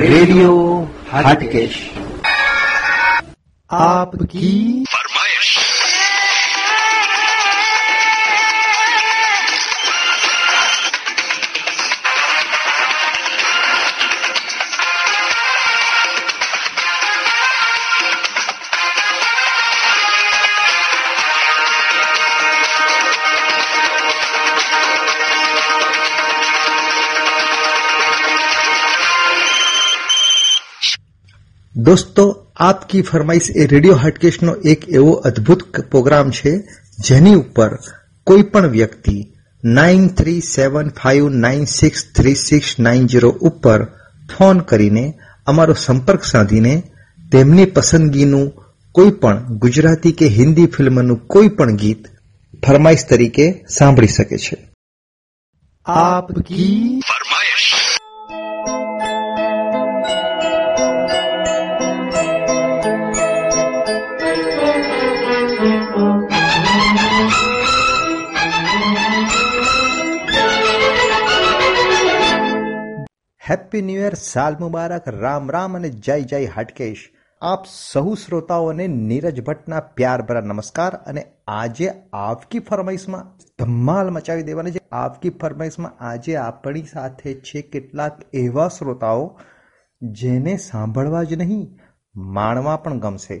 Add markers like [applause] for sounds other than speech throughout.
Radio Hatkesh. આપકી દોસ્તો, આપકી ફરમાઈશ એ radio હાટકેશનો એક એવો અદ્ભુત પ્રોગ્રામ છે, જેની ઉપર કોઈ પણ વ્યક્તિ nine three seven five nine six three six nine zero ઉપર ફોન કરીને અમારો સંપર્ક સાધીને તેમની પસંદગીનું કોઈ પણ ગુજરાતી કે હિન્દી ફિલ્મનું કોઈ પણ ગીત ફરમાઈશ તરીકે સાંભળી શકે છે. આપકી હેપી ન્યૂ યર સાલ મુબારક રામ રામ અને જય જય હાટકેશ આપ સહુ શ્રોતાઓને નીરજ ભટ્ટના પ્યાર ભરા નમસ્કાર અને આજે આપકી ફરમાઈશમાં ધમાલ મચાવી દેવાની છે આપકી ફરમાઈશમાં આજે આપણી સાથે છે કેટલાક એવા શ્રોતાઓ જેને સાંભળવા જ નહીં માણવા પણ ગમશે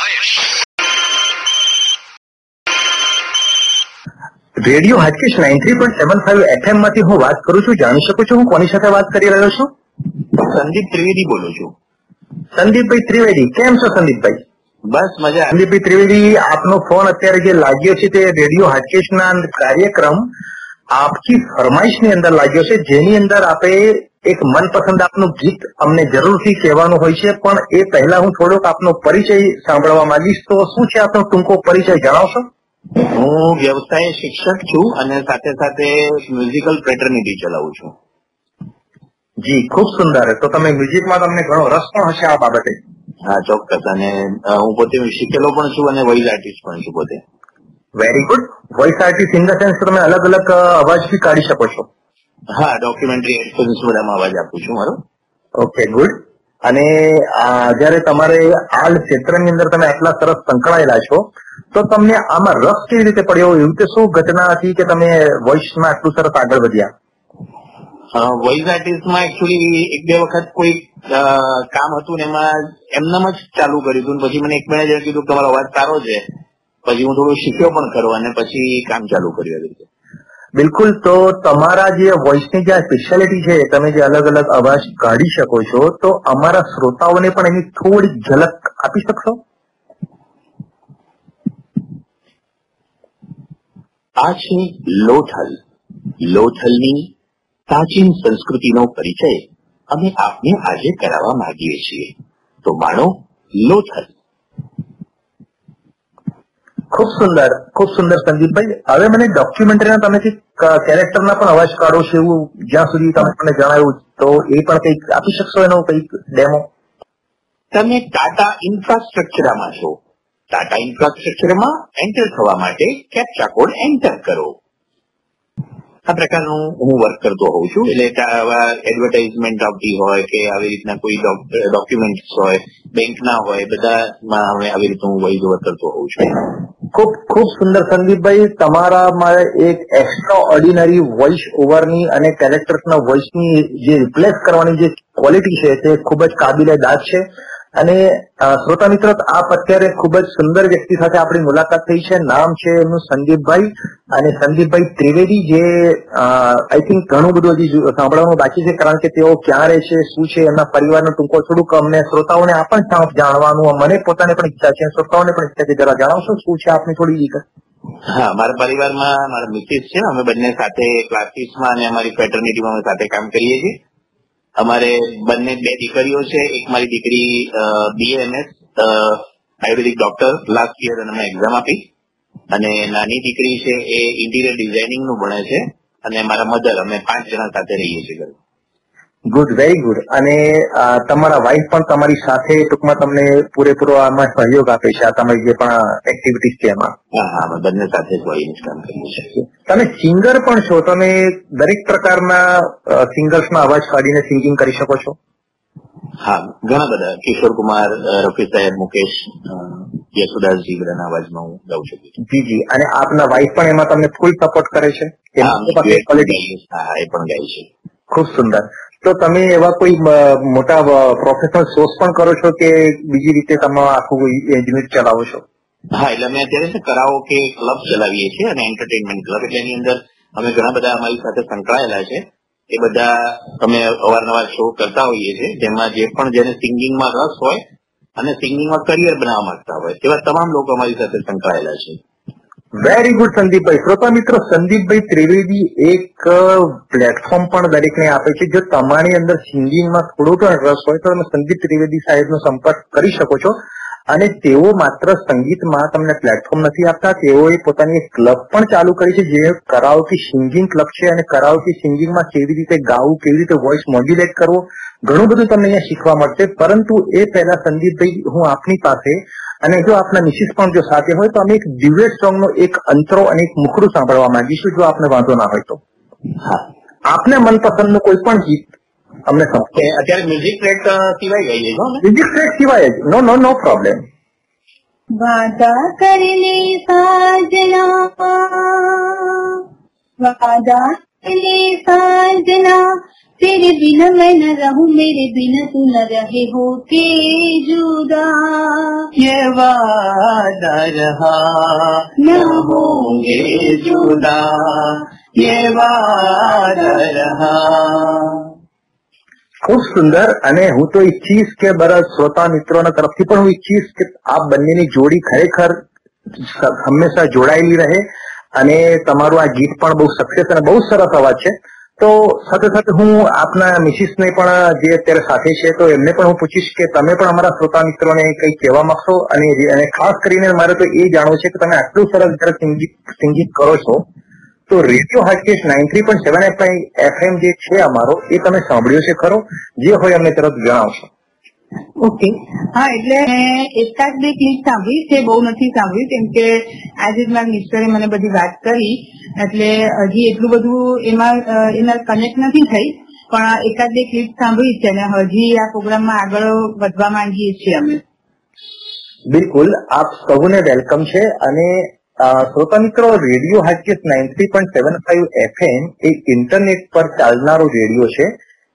radio Hatkesh nine three point seven five એફએમમાંથી હું વાત કરું છું. જાણી શકું છું હું કોની સાથે વાત કરી રહ્યો છું? સંદીપ ત્રિવેદી બોલું છું. સંદીપભાઈ ત્રિવેદી. કેમ છો સંદીપભાઈ? બસ મજા. સંદીપભાઈ ત્રિવેદી આપનો ફોન અત્યારે જે લાગ્યો છે તે રેડિયો હાટકેશના કાર્યક્રમ આપકી ફરમાઈશની અંદર લાગ્યો છે. જેની અંદર આપે એક મનપસંદ આપનું ગીત અમને જરૂરથી કહેવાનું હોય છે. પણ એ પહેલા હું થોડોક આપનો પરિચય સાંભળવા માંગીશ. તો શું છે આપનો ટૂંકો પરિચય જણાવશો? હું વ્યવસાય શિક્ષક છું અને સાથે સાથે મ્યુઝિકલ ફેટર્નિટી ચલાવું છું. જી ખૂબ સુંદર. તો તમે મ્યુઝિકમાં તમને ઘણો રસ પણ હશે આ બાબતે? હા ચોક્કસ. અને હું પોતે શીખેલો પણ છું અને વોઇસ આર્ટિસ્ટ પણ છું પોતે. Very good voice artist in the sense તમે અલગ અલગ અવાજ બી કાઢી શકો છો? હા ડોક્યુમેન્ટરી એક્સપિરિયન્સ બધામાં અવાજ આપું છું મારો. ઓકે ગુડ અને જયારે તમારે આ ક્ષેત્રની અંદર તમે આટલા સરસ સંકળાયેલા છો, તો તમને આમાં રસ કેવી રીતે પડ્યો? એવું કે શું ઘટના હતી કે તમે વોઇસમાં આટલું સરસ આગળ વધ્યા? વોઇસ આર્ટિસ્ટમાં એકચુઅલી એક બે વખત કોઈ કામ હતું ને એમાં એમનામ જ ચાલુ કર્યું હતું પછી મને એક મેનેજર કીધું કે તમારો અવાજ સારો છે. પછી હું થોડું શીખ્યો પણ ખરો અને પછી કામ ચાલુ કર્યું એવી રીતે. બિલકુલ, તો તમારા જે વોઇસની જે સ્પેશિયાલિટી છે, તમે જે અલગ અલગ અવાજ કાઢી શકો છો, તો અમારા શ્રોતાઓને પણ એની થોડી ઝલક આપી શકશો? આ છે લોથલ. લોથલની પ્રાચીન સંસ્કૃતિનો પરિચય અમે આપને આજે કરાવવા માંગીએ છીએ. તો માણો લોથલ. ખૂબ સુંદર ખૂબ સુંદર સંદીપભાઈ હવે મને ડોક્યુમેન્ટરીના તમે જે કેરેક્ટરના પણ અવાજ કાઢો છો એવું જ્યાં સુધી તમે મને જણાવ્યું તો એ પણ કંઈક આપી શકશો એનો કંઈક ડેમો તમે ટાટા ઇન્ફ્રાસ્ટ્રક્ચરમાં છો. ટાટા ઇન્ફ્રાસ્ટ્રક્ચરમાં એન્ટર થવા માટે કેપ્ચા કોડ એન્ટર કરો. આ પ્રકારનું હું વર્ક કરતો હોઉં છું. એટલે એડવર્ટાઇઝમેન્ટ આવતી હોય કે આવી રીતના કોઈ ડોક્યુમેન્ટ્સ હોય બેંકના હોય, બધામાં હવે આવી રીતનું હું ઓવર કરતો હોઉં છું. ખૂબ ખૂબ સુંદર સંદીપભાઈ તમારામાં એક એક્સ્ટ્રા ઓર્ડિનરી વોઇસ ઓવરની અને કેરેક્ટર્સના વોઇસની જે રિપ્લેસ કરવાની જે ક્વોલિટી છે તે ખૂબ જ કાબિલે દાદ છે. અને શ્રોતા મિત્રો આપ અત્યારે ખૂબ જ સુંદર વ્યક્તિ સાથે આપણી મુલાકાત થઈ છે. નામ છે એમનું સંદીપભાઈ અને સંદીપભાઈ ત્રિવેદી, જે આઈ થિંક ઘણું બધું હજી સાંભળવાનું બાકી છે, કારણ કે તેઓ ક્યાં રહે છે, શું છે, એમના પરિવારનો ટૂંકો થોડુંક અમને શ્રોતાઓને આ પણ જાણવાનું મને પોતાને પણ ઈચ્છા છે. શ્રોતાઓને પણ ઈચ્છા છે. જરા જણાવશો શું છે આપની થોડી વિગત હા, મારા પરિવારમાં મારા મિસિસ છે. અમે બંને સાથે ક્લાસીસમાં અને અમારી ફેટર્નિટીમાં અમે સાથે કામ કરીએ છીએ. અમારે બંને બે દીકરીઓ છે. એક મારી દીકરી BMS ayurvedic doctor last year અને અમે એક્ઝામ આપી. અને નાની દીકરી છે એ ઇન્ટિરિયર ડિઝાઇનિંગનું ભણે છે. અને મારા મધર અમે પાંચ જણા સાથે રહીએ છીએ ગુડ વેરી ગુડ અને તમારા વાઇફ પણ તમારી સાથે ટૂંકમાં તમને પૂરેપૂરો આમાં સહયોગ આપે છે આ તમારી જે પણ એક્ટિવિટીઝ છે એમાં. બંને સાથે કામ તમે સિંગર પણ છો તમે દરેક પ્રકારના સિંગર્સમાં અવાજ કાઢીને સિંગિંગ કરી શકો છો? હા ઘણા બધા. કિશોર કુમાર રફી સાહેબ મુકેશ યશુદાસજી બધાના અવાજમાં હું ગાઉં છું. જી જી. અને આપના વાઇફ પણ એમાં તમને ફૂલ સપોર્ટ કરે છે. હા એ પણ ગાય છે ખૂબ સુંદર. તો તમે એવા કોઈ મોટા પ્રોફેશનલ સોર્સ પણ કરો છો કે બીજી રીતે તમે આખું યુનિટ ચલાવો છો? હા, એટલે અમે અત્યારે છે કે ક્લબ ચલાવીએ છીએ અને એન્ટરટેનમેન્ટ ક્લબ એટલે એની અંદર અમે ઘણા બધા અમારી સાથે સંકળાયેલા છે. એ બધા અમે અવારનવાર શો કરતા હોઈએ છીએ. જેમાં જે પણ જેને સિંગિંગમાં રસ હોય અને સિંગિંગમાં કરિયર બનાવવા માંગતા હોય, તેવા તમામ લોકો અમારી સાથે સંકળાયેલા છે. વેરી ગુડ સંદીપભાઈ શ્રોતા મિત્રો સંદીપભાઈ ત્રિવેદી એક પ્લેટફોર્મ પણ દરેકને આપે છે. જો તમારી અંદર સિંગિંગમાં થોડો પણ રસ હોય, તો તમે સંદીપ ત્રિવેદી સાહેબનો સંપર્ક કરી શકો છો. અને તેઓ માત્ર સંગીતમાં તમને પ્લેટફોર્મ નથી આપતા. તેઓએ પોતાની એક ક્લબ પણ ચાલુ કરી છે, જે કરાવતી સિંગિંગ ક્લબ છે. અને કરાવતી સિંગિંગમાં કેવી રીતે ગાવું, કેવી રીતે વોઇસ મોડ્યુલેટ કરવો, ઘણું બધું તમને અહીંયા શીખવા મળશે. પરંતુ એ પહેલા સંદીપભાઈ હું આપની પાસે અને જો આપના મિસિસ પણ જો સાથે હોય તો અમે એક ડ્યુએટ સોંગનો એક અંતરો અને એક મુખડું સાંભળવા માંગીશું જો આપને વાંધો ના હોય તો. આપને મનપસંદનું કોઈ પણ ગીત અમને અત્યારે મ્યુઝિક ટ્રેક સિવાય ગઈ મ્યુઝિક ટ્રેક સિવાય જ. નો નો નો પ્રોબ્લેમ વાદા કરને સાજના. વાદા કરને સાજના. तेरे बिना मैं न रहूं मेरे बिना तू न रहे हो के जुदा ये वादा रहा न होंगे जुदा ये वादा रहा ખૂબ સુંદર અને હું તો ઈચ્છીશ કે બધા શ્રોતા મિત્રોના તરફથી પણ હું ઈચ્છીશ કે આ બંનેની જોડી ખરેખર સ- હંમેશા જોડાયેલી રહે અને તમારું આ ગીત પણ બહુ સક્સેસ અને બહુ સરસ અવાજ છે તો સાથે સાથે હું આપના મિસિસને પણ જે અત્યારે સાથે છે, તો એમને પણ હું પૂછીશ કે તમે પણ અમારા શ્રોતા મિત્રોને કંઈ કહેવા માંગશો? અને ખાસ કરીને મારે તો એ જાણવું છે કે તમે આટલું સરસ જયારે સિંગિંગ કરો છો. તો radio Hatkesh nine three point seven FM જે છે અમારો, એ તમે સાંભળ્યો છે ખરો? જે હોય અમને તરત જણાવશો. ઓકે હા, એટલે એકાદ બે ક્લિપ સાંભળી તે બહુ નથી સાંભળ્યું, કેમ કે આજે જ મારા મિસ્ટરે મને બધી વાત કરી, એટલે હજી એટલું બધું એમાં એના કનેક્ટ નથી થઈ, પણ એકાદ બે ક્લિપ સાંભળી છે અને હજી આ પ્રોગ્રામમાં આગળ વધવા માંગીએ છીએ અમે. બિલકુલ, આપ સૌને વેલકમ છે અને શ્રોતા મિત્રો, radio Hatkesh nine three point seven five FM એ ઇન્ટરનેટ પર ચાલનારો રેડિયો છે.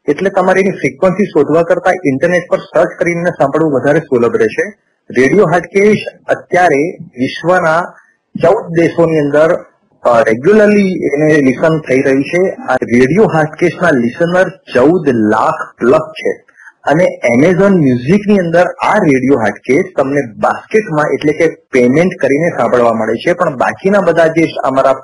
એટલે તમારે એની ફ્રીક્વન્સી શોધવા કરતા ઇન્ટરનેટ પર સર્ચ કરીને સાંભળવું વધારે સુલભ રહેશે. રેડિયો હાટકેશ અત્યારે વિશ્વના ચૌદ દેશોની અંદર રેગ્યુલરલી એને લિસન થઈ રહ્યું છે. આ રેડિયો હાટકેશના લિસનર ચૌદ લાખ પ્લસ છે. અને એમેઝોન મ્યુઝિકની અંદર આ રેડિયો હાટકેશ તમને બાસ્કેટમાં એટલે કે પેમેન્ટ કરીને સાંભળવા મળે છે. પણ બાકીના બધા જે અમારા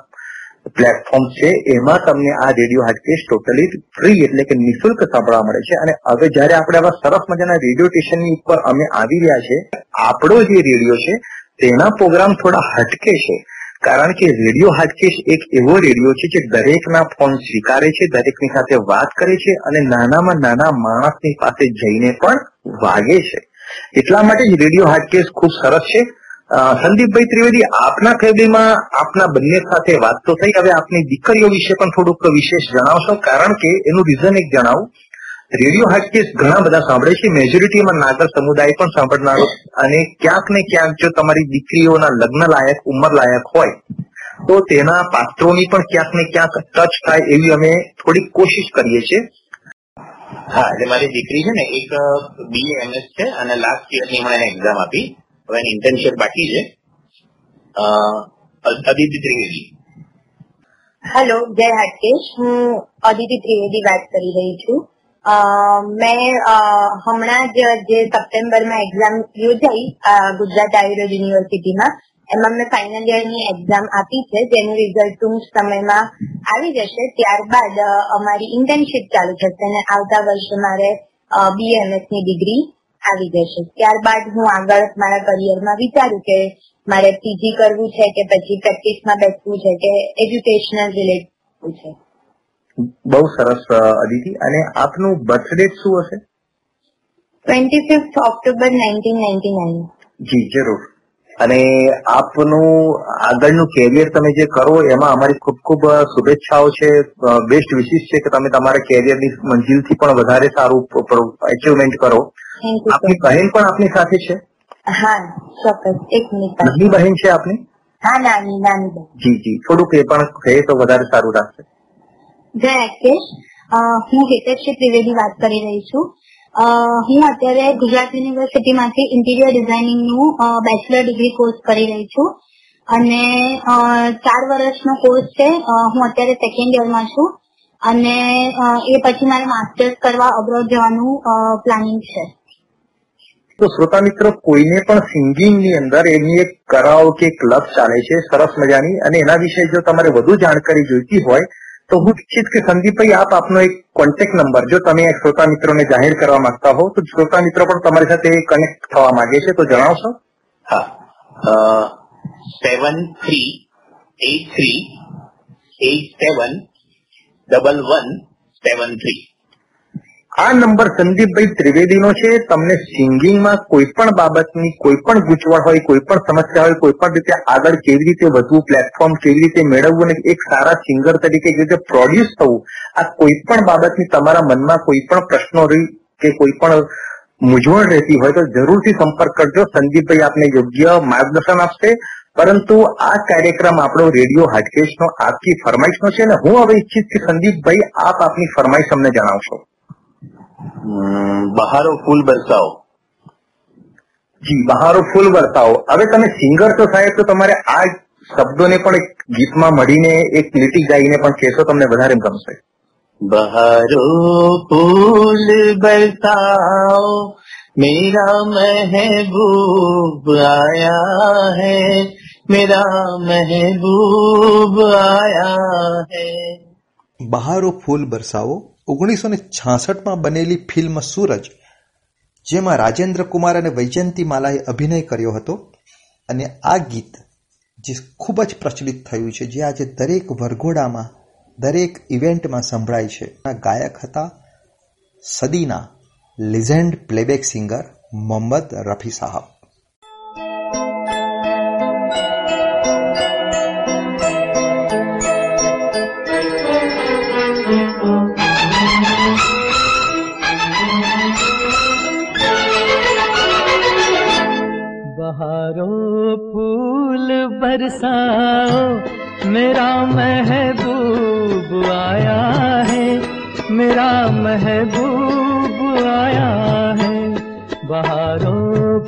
પ્લેટફોર્મ છે, એમાં તમને આ રેડિયો હાટકેસ ટોટલી ફ્રી એટલે કે નિઃશુલ્ક સાંભળવા મળે છે. અને હવે જયારે આપણે આવા સરસ મજાના રેડિયો સ્ટેશનની ઉપર અમે આવી રહ્યા છે આપણો જે રેડિયો છે, તેના પ્રોગ્રામ થોડા હટકે છે. કારણ કે રેડિયો હાટકેશ એક એવો રેડિયો છે જે દરેકના ફોન સ્વીકારે છે, દરેકની સાથે વાત કરે છે અને નાનામાં નાના માણસની પાસે જઈને પણ વાગે છે. એટલા માટે જ રેડિયો હાટકેશ ખૂબ સરસ છે. સંદીપભાઈ ત્રિવેદી, આપના કેબીમાં આપના બંને સાથે વાત તો થઈ. હવે આપની દીકરીઓ વિશે પણ થોડુંક વિશેષ જણાવશો, કારણ કે એનું રીઝન એક જણાવું. રેડિયો હાટકેસ ઘણા બધા સાંભળે છે. મેજોરિટીમાં નાગર સમુદાય પણ સાંભળનારો. અને ક્યાંક ને ક્યાંક જો તમારી દીકરીઓના લગ્ન લાયક, ઉંમર લાયક હોય, તો તેના પાત્રોની પણ ક્યાંક ને ક્યાંક ટચ થાય એવી અમે થોડીક કોશિશ કરીએ છીએ. હા, એટલે મારી દીકરી છે ને, એક બીએ એમએસ છે અને લાસ્ટ યરની એક્ઝામ આપી. હવે એની ઇન્ટર્નશીપ બાકી છે. અદિતિ ત્રિવેદી. હેલો જય હાટકેશ હું અદિતિ ત્રિવેદી વાત કરી રહી છું. મેં હમણાં જ જે સપ્ટેમ્બરમાં એક્ઝામ યોજાઈ ગુજરાત આયુર્વેદ યુનિવર્સિટીમાં, એમાં મેં ફાઇનલ યરની એક્ઝામ આપી છે. જેનું રિઝલ્ટ ટૂંક સમયમાં આવી જશે. ત્યારબાદ અમારી ઇન્ટર્નશીપ ચાલુ થશે અને આવતા વર્ષે મારે બીએમએસની ડિગ્રી આવી જશે. ત્યારબાદ હું આગળ મારા કરિયરમાં વિચારું કે મારે પીજી કરવું છે કે પછી પ્રેક્ટિસમાં બેસવું છે કે એજ્યુકેશનલ રિલેટેડ છે. બહુ સરસ અદિતિ. અને આપનું બર્થ ડેટ શું હશે? Twenty fifth October nineteen ninety nine જી જરૂર. અને આપનું આગળનું કેરિયર તમે જે કરો એમાં અમારી ખૂબ ખૂબ શુભેચ્છાઓ છે. બેસ્ટ વિશિષ્ટ છે કે તમે તમારા કેરિયરની મંજિલથી પણ વધારે સારું અચિવમેન્ટ કરો. આપની બહેન પણ આપની સાથે છે? હા ચોક્કસ. એક મિનિટ નાની બહેન છે આપની? હા નાની નાની બહેન. જી જી. થોડુંક એ પણ કહે તો વધારે સારું લાગશે. જય રાકેશ હું હેતેશ્રી ત્રિવેદી વાત કરી રહી છું. હું અત્યારે ગુજરાત યુનિવર્સિટીમાંથી ઇન્ટિરિયર ડિઝાઇનિંગનું બેચલર ડિગ્રી કોર્સ કરી રહી છું. અને ચાર વર્ષનો કોર્સ છે. હું અત્યારે સેકન્ડ યરમાં છું. અને એ પછી મારે માસ્ટર્સ કરવા અબ્રોડ જવાનું પ્લાનિંગ છે. તો શ્રોતા મિત્રો, કોઈને પણ સિંગિંગની અંદર એની એક કરાવ કે ક્લબ ચાલે છે, સરસ મજાની. અને એના વિશે જો તમારે વધુ જાણકારી જોઈતી હોય, તો હું ઈચ્છીશ કે સંદીપભાઈ, આપ આપનો એક કોન્ટેક્ટ નંબર જો તમે શ્રોતા મિત્રોને જાહેર કરવા માંગતા હો, તો શ્રોતા મિત્રો પણ તમારી સાથે કનેક્ટ થવા માંગે છે, તો જણાવશો? હા. Seven three eight three eight seven double one seven three આ નંબર સંદીપભાઈ ત્રિવેદીનો છે. તમને સિંગિંગમાં કોઈ પણ બાબતની, કોઈ પણ ગૂંચવણ હોય, કોઈ પણ સમસ્યા હોય, કોઈ પણ રીતે આગળ કેવી રીતે વધવું પ્લેટફોર્મ કેવી રીતે મેળવવું અને એક સારા સિંગર તરીકે કેવી રીતે પ્રોડ્યુસ થવું, આ કોઈ પણ બાબતની તમારા મનમાં કોઈ પણ પ્રશ્નો રહી કે કોઈ પણ મૂંઝવણ રહેતી હોય તો જરૂરથી સંપર્ક કરજો. સંદીપભાઈ આપને યોગ્ય માર્ગદર્શન આપશે. પરંતુ આ કાર્યક્રમ આપણો રેડિયો હાટકેશનો આપની ફરમાઈશનો છે અને હું હવે ઈચ્છીશ કે સંદીપભાઈ આપ આપની ફરમાઈશ અમને જણાવશો. બહારો ફૂલ બરસાવો જી બહારો ફૂલ વરસાવો હવે તમે સિંગર તો સાહેબ તો તમારે આ શબ્દોને પણ એક ગીતમાં મળીને એક લીટી ગાઈને પણ કહેશો તમને વધારે ગમશે बहारो फूल बरसाओ मेरा महबूब आया है मेरा महबूब आया है બહારો ફૂલ બરસાવો ઓગણીસો ને છાસઠમાં બનેલી ફિલ્મ સૂરજ, જેમાં રાજેન્દ્ર કુમાર અને વૈજયંતી માલાએ અભિનય કર્યો હતો, અને આ ગીત જે ખૂબ જ પ્રચલિત થયું છે, જે આજે દરેક વરઘોડામાં, દરેક ઇવેન્ટમાં સંભળાય છે. ગાયક હતા સદીના legend playback singer Mohammad Rafi Sahab. बहारो फूल बरसाओ मेरा महबूब आया है मेरा महबूब आया है बहारो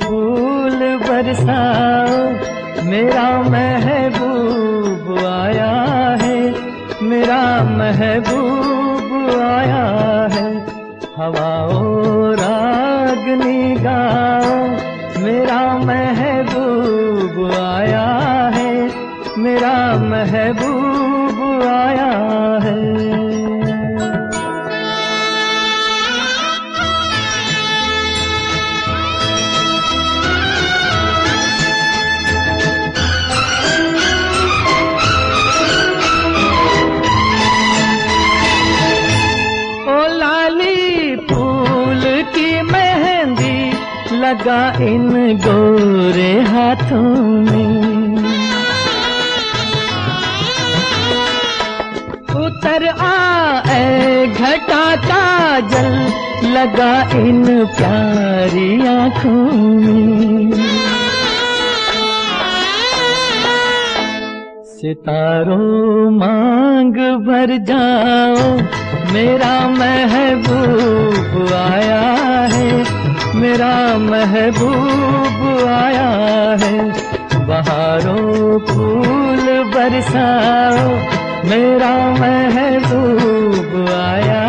फूल बरसाओ मेरा महबूब आया है मेरा महबूब आया है हवाओ रागनी गाओ मेरा महबूब आया है मेरा महबूब लगा इन गोरे हाथों में। उतर आए घटा का जल लगा इन प्यारी आँखों में। सितारों मांग भर जाओ, मेरा महबूब आया है। मेरा महबूब आया है। बहारों फूल बरसाओ। मेरा महबूब आया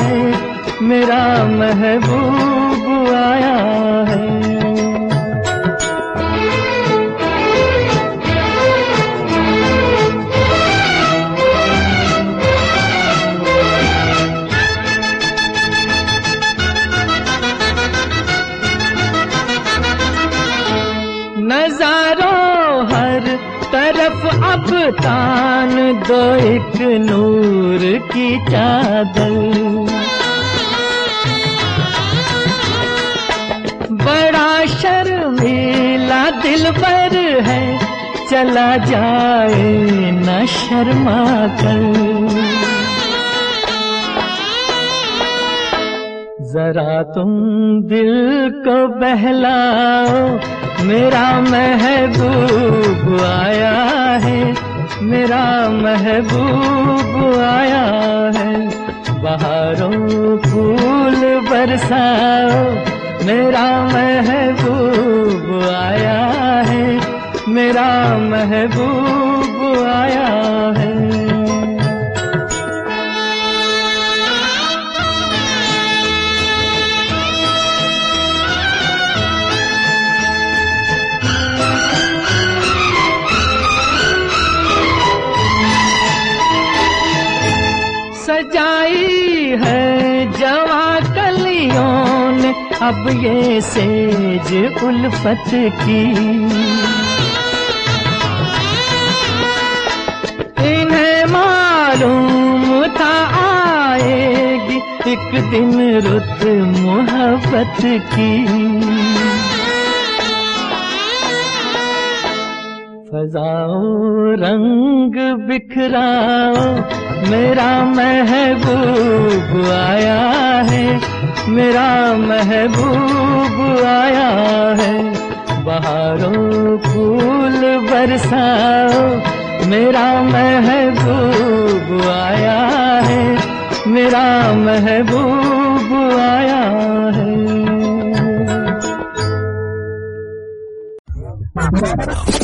है। मेरा महबूब आया है। तान दो एक नूर की चादर। बड़ा शर्मीला दिल पर है, चला जाए न शर्मा कर। जरा तुम दिल को बहलाओ, मेरा महबूब आया है। मेरा महबूब आया है। बहारों फूल बरसाओ। मेरा महबूब आया है। मेरा महबूब आया है। अब ये सेज उल्फत की। इन्हें मालूम था आएगी एक दिन रुत मोहब्बत की। फजाओ रंग बिखराओ, मेरा महबूब आया है। मेरा महबूब आया है। बहारों फूल बरसाओ, मेरा महबूब आया है। मेरा महबूब आया है।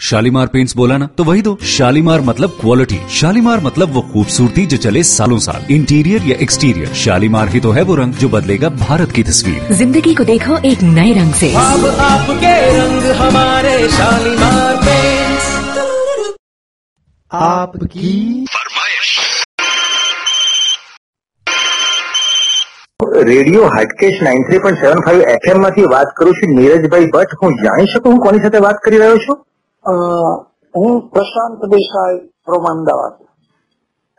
शालीमार पेंट्स बोला ना तो वही दो शालीमार मतलब क्वालिटी शालीमार मतलब वो खूबसूरती जो चले सालों साल इंटीरियर या एक्सटीरियर शालीमार ही तो है वो रंग जो बदलेगा भारत की तस्वीर जिंदगी को देखो एक नए रंग से अब आपके रंग हमारे शालीमार पेंट्स आपकी radio Hatkesh nine three point seven five FM માંથી વાત કરું છું નીરજભાઈ ભટ્ટ હું જાણી શકું હું કોની સાથે વાત કરી રહ્યો છું હું પ્રશાંત દેસાઈ ફ્રોમ અમદાવાદ.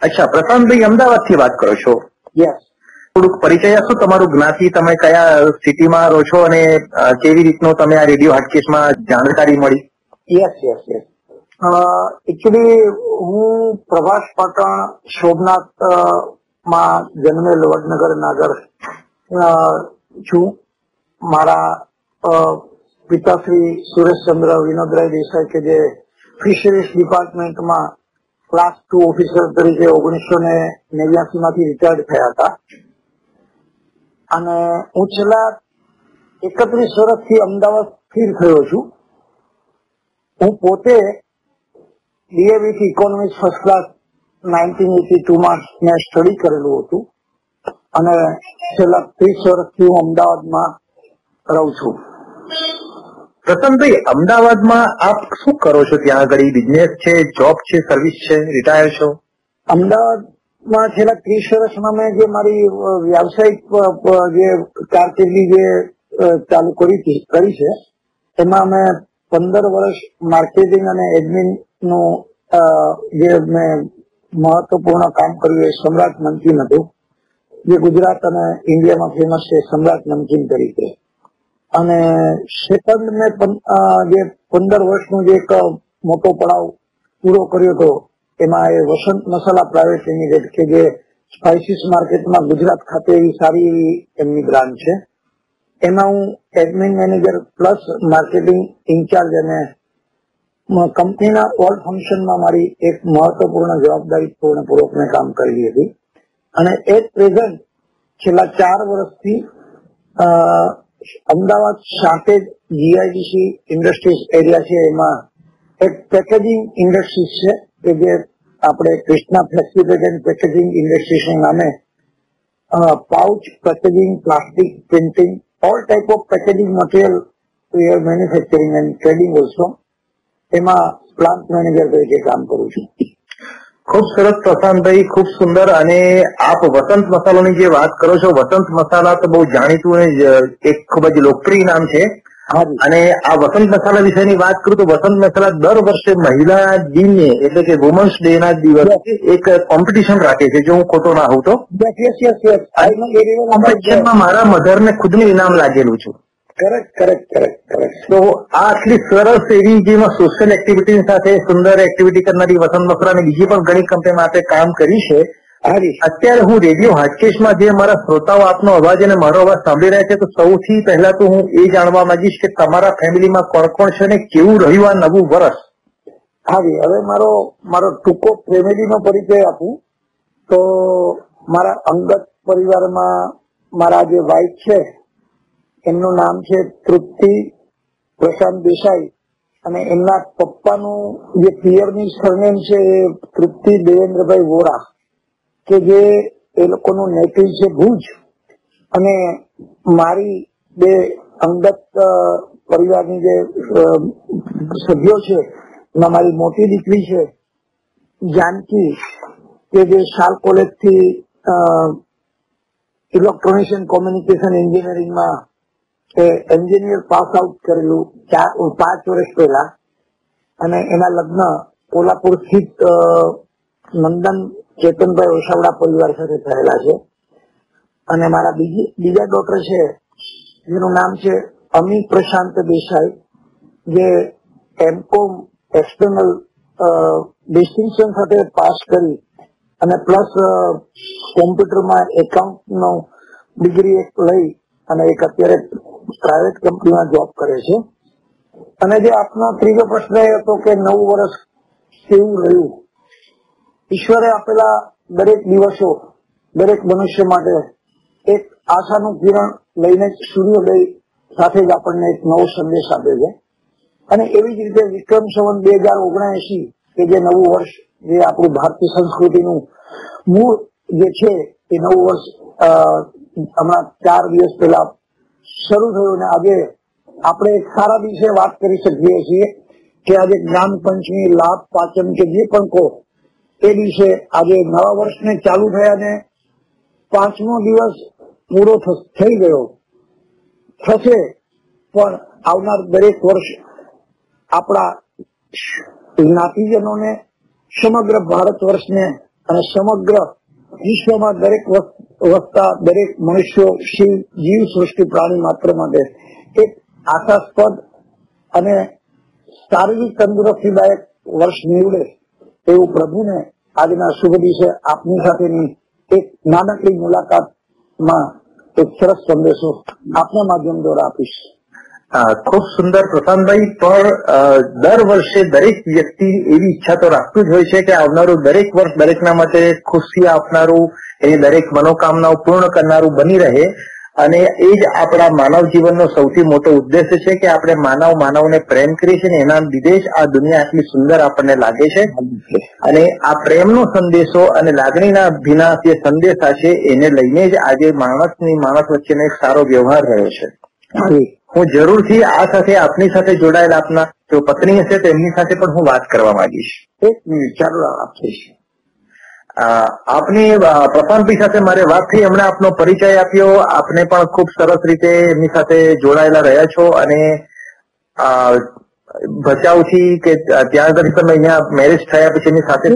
અચ્છા પ્રશાંતભાઈ અમદાવાદથી વાત કરો છો? યસ થોડુંક પરિચય આપશો? તમારું જ્ઞાતિ તમે કયા સિટીમાં રહો છો અને કેવી રીતનું તમે આ રેડિયો હાટકેશમાં જાણકારી મળી? યસ યસ યસ એકચુઅલી હું પ્રભાસ પાટણ શોભનાથમાં જન્મેલ વડનગર નાગર છું. મારા અ, પિતાશ્રી સુરેશચંદ્ર વિનોદરાય દેસાઈ કે જે ફિશરીઝ ડિપાર્ટમેન્ટમાં ક્લાસ ટુ ઓફિસર તરીકે ઓગણીસો ને નેવ્યાસી માંથી રિટાયર્ડ થયા હતા. અને હું છેલ્લા એકત્રીસ વર્ષથી અમદાવાદ સ્થિર થયો છું. હું પોતે DAV economics first class nineteen eighty two માં મેં સ્ટડી કરેલું હતું. અને છેલ્લા ત્રીસ વર્ષથી હું અમદાવાદમાં રહું છું. પ્રશાંતભાઈ અમદાવાદમાં આપ શું કરો છો ત્યાં આગળ? બિઝનેસ છે જોબ છે સર્વિસ છે રિટાયર છો? અમદાવાદમાં છેલ્લા ત્રીસ વર્ષમાં મેં જે મારી વ્યાવસાયિક જે કારકિર્દી જે ચાલુ કરી કરી છે, એમાં મેં પંદર વર્ષ માર્કેટિંગ અને એડમિનનું જે મેં મહત્વપૂર્ણ કામ કર્યું એ સમ્રાટ નમકીન હતું, જે ગુજરાત અને ઇન્ડિયામાં ફેમસ છે, સમ્રાટ નમકીન તરીકે. અને સેકન્ડ મેં જે પંદર વર્ષનો જે એક મોટો પડાવ પૂરો કર્યો હતો, એમાં એ વસંત મસાલા પ્રાઇવેટ લિમિટેડ કે જે સ્પાઇસીસ માર્કેટમાં ગુજરાત ખાતે એવી સારી એવી એમની બ્રાન્ડ છે. એમાં હું admin manager plus marketing in-charge અને કંપનીના ઓલ ફંક્શનમાં મારી એક મહત્વપૂર્ણ જવાબદારી પૂર્ણપૂર્વક મેં કામ કરેલી હતી. અને એટ પ્રેઝન્ટ છેલ્લા ચાર વર્ષથી અમદાવાદ સાથે જીઆઈડીસી ઇન્ડસ્ટ્રીઝ એરિયા છે, એમાં એક પેકેજિંગ ઇન્ડસ્ટ્રીઝ છે, કે જે આપણે કૃષ્ણા ફ્લેક્સિબેટ એન્ડ પેકેજિંગ ઇન્ડસ્ટ્રીઝના નામે pouch packaging plastic printing all type of packaging material we are manufacturing and trading also. એમાં પ્લાન્ટ મેનેજર તરીકે કામ કરું છું. ખૂબ સરસ પ્રશાંતભાઈ ખૂબ સુંદર અને આપ વસંત મસાલાની જે વાત કરો છો વસંત મસાલા તો બહુ જાણીતું અને એક ખૂબ જ લોકપ્રિય નામ છે. અને આ વસંત મસાલા વિશેની વાત કરું તો વસંત મસાલા દર વર્ષે મહિલા દિને એટલે કે વુમન્સ ડે ના દિવસે એક કોમ્પિટિશન રાખે છે જો હું ખોટો ના હોઉં તો. મારા મધર ને ખુદનું ઇનામ લાગેલું છું. કરેક્ટ કરેક્ટ કરેક્ટ કરેક્ટ તો આટલી સરસ એવી જેમાં સોશિયલ એક્ટિવિટી સાથે સુંદર એક્ટિવિટી કરનારી વસંત મસરા અને બીજી પણ ઘણી કંપની માટે કામ કરી છે. અત્યારે હું રેડિયો હાટકેશમાં જે મારા શ્રોતાઓ આપનો અવાજ અને મારો અવાજ સાંભળી રહ્યા છે તો સૌથી પહેલા તો હું એ જાણવા માંગીશ કે તમારા ફેમિલીમાં કોણ કોણ છે ને કેવું રહ્યું આ નવું વર્ષ? હાજી હવે મારો મારો ટૂંકો ફેમિલીનો પરિચય આપું. તો મારા અંગત પરિવારમાં મારા જે વાઇફ છે એમનું નામ છે તૃપ્તિ પ્રશાંત દેસાઈ. અને એમના પપ્પાનું જે પિયરની સરનેમ છે એ તૃપ્તિ દેવેન્દ્રભાઈ વોરા, કે જે એ લોકોનું નેટિવ છે ભુજ. અને મારી બે અંગત પરિવારની જે સભ્યો છે, એમાં મારી મોટી દીકરી છે, જાનકી, કે જે શાલ કોલેજથી ઇલેક્ટ્રોનિક્સ એન્ડ કોમ્યુનિકેશન એન્જિનિયરિંગમાં એન્જિનિયર પાસ આઉટ કરેલું ચાર પાંચ વર્ષ પહેલા. અને એના લગ્ન કોલ્હાપુર સ્થિત નંદન ચેતનભાઈ ઓસાવડા પરિવાર સાથે થયેલા છે. અને મારા બીજી, બીજા ડોટર છે, જેનું નામ છે અમી પ્રશાંત દેસાઈ, જે એમકોમ એક્સટર્નલ ડિસ્ટિંક્શન સાથે પાસ કરી અને પ્લસ કોમ્પ્યુટરમાં એકાઉન્ટ નો ડિગ્રી એક લઈ અને એક અત્યારે પ્રાઇવેટ કંપનીમાં જોબ કરે છે. અને જે આપનો ત્રીજો પ્રશ્ન એ હતો કે નવ વર્ષ કેવું રહ્યું? ઈશ્વરે આપેલા દરેક દિવસો, દરેક મનુષ્ય માટે એક આશાનું કિરણ લઈને સૂર્યોદય સાથે જ આપણને એક નવો સંદેશ આપે છે. અને એવી જ રીતે વિક્રમ સંવત બે હજાર ઓગણએસી કે જે નવું વર્ષ, જે આપણું ભારતીય સંસ્કૃતિનું મૂળ જે છે, એ નવું વર્ષ હમણાં ચાર દિવસ પહેલા શરૂ થયું ને આજે આપણે સારા દિવસે વાત કરી શકીએ છીએ કે આજે જ્ઞાન પંચમી લાભ પાચન કે જે પણ કહો, એ દિવસે આજે નવા વર્ષને ચાલુ થયા ને પાંચમો દિવસ પૂરો થઈ ગયો. થશે પણ આવનાર દરેક વર્ષ આપણા જ્ઞાતિજનોને સમગ્ર ભારત વર્ષને અને સમગ્ર વિશ્વમાં દરેક વસ- વસતા દરેક મનુષ્યો શિવ, જીવ, સૃષ્ટિ, પ્રાણી માત્ર માટે. એક આશાસ્પદ અને શારીરિક તંદુરસ્તીદાયક વર્ષ નીવડે એવું પ્રભુને આજના શુભ દિવસે આપની સાથેની એક નાનકડી મુલાકાતમાં એક સરસ સંદેશો આપના માધ્યમ દ્વારા આપીશ. ખૂબ સુંદર પ્રશાંતભાઈ, પણ દર વર્ષે દરેક વ્યક્તિ એવી ઈચ્છા તો રાખતું જ હોય છે કે આવનારું દરેક વર્ષ દરેકના માટે ખુશી આપનારું એની દરેક મનોકામનાઓ પૂર્ણ કરનારું બની રહે. અને એ જ આપણા માનવ જીવનનો સૌથી મોટો ઉદ્દેશ છે કે આપણે માનવ માનવને પ્રેમ કરીએ છીએ એના લીધે જ આ દુનિયા આટલી સુંદર આપણને લાગે છે. અને આ પ્રેમનો સંદેશો અને લાગણીના ભીના જે સંદેશા છે એને લઈને જ આજે માણસની માણસ વચ્ચેનો એક સારો વ્યવહાર રહ્યો છે. હું જરૂરથી આ સાથે આપની સાથે જોડાયેલા આપના જો પત્ની હશે તો એમની સાથે પણ હું વાત કરવા માંગીશ. એક મિનિટ ચાલો આપીશ આપની પ્રશાંતભાઈ સાથે મારે વાત થઈ હમણાં આપનો પરિચય આપ્યો આપને પણ ખૂબ સરસ રીતે એમની સાથે જોડાયેલા રહ્યા છો અને ભચાઉથી કે ત્યાં આગળ તમે અહીંયા મેરેજ થયા પછી એની સાથે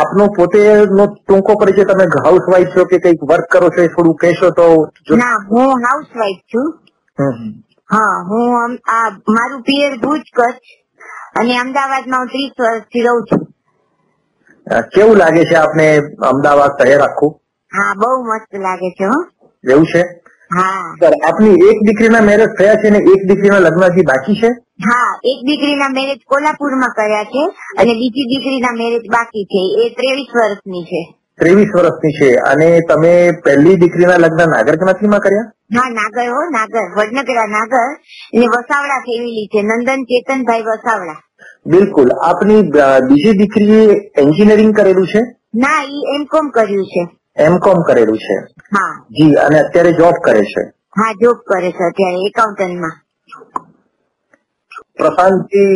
આપનો પોતે નો ટૂંકો પરિચય તમે હાઉસ વાઇફ છો કે કંઈક વર્ક કરો છો એ થોડું કહેશો તો હું હાઉસ વાઇફ છું. હા હું આ મારું પિયર ભુજ કચ્છ અને અમદાવાદમાં હું ત્રીસ વર્ષથી રહું છું. કેવું લાગે છે આપને અમદાવાદ શહેર આખું? હા બહુ મસ્ત લાગે છે હો. એવું છે? હા. સર આપની એક દીકરીના મેરેજ થયા છે અને એક દીકરીના લગ્ન હજી બાકી છે? હા એક દીકરીના મેરેજ કોલ્હાપુરમાં કર્યા છે અને બીજી દીકરીના મેરેજ બાકી છે. એ ત્રેવીસ વર્ષની છે. ત્રેવીસ વર્ષની છે. અને તમે પહેલી દીકરીના લગ્ન નાગર જ્ઞાતિમાં કર્યા? હા નાગર હો નાગર. વડનગરા નાગર. અને વસાવડા ફેમિલી છે. નંદન ચેતનભાઈ વસાવડા. બિલકુલ. આપની બીજી દીકરીએ એન્જિનિયરિંગ કરેલું છે? ના ઈ એમ કોમ કર્યું છે. એમ કોમ કરેલું છે? હા. જી અને અત્યારે જોબ કરે છે? હા જોબ કરે છે અત્યારે એકાઉન્ટન્ટમાં પ્રશાંતજી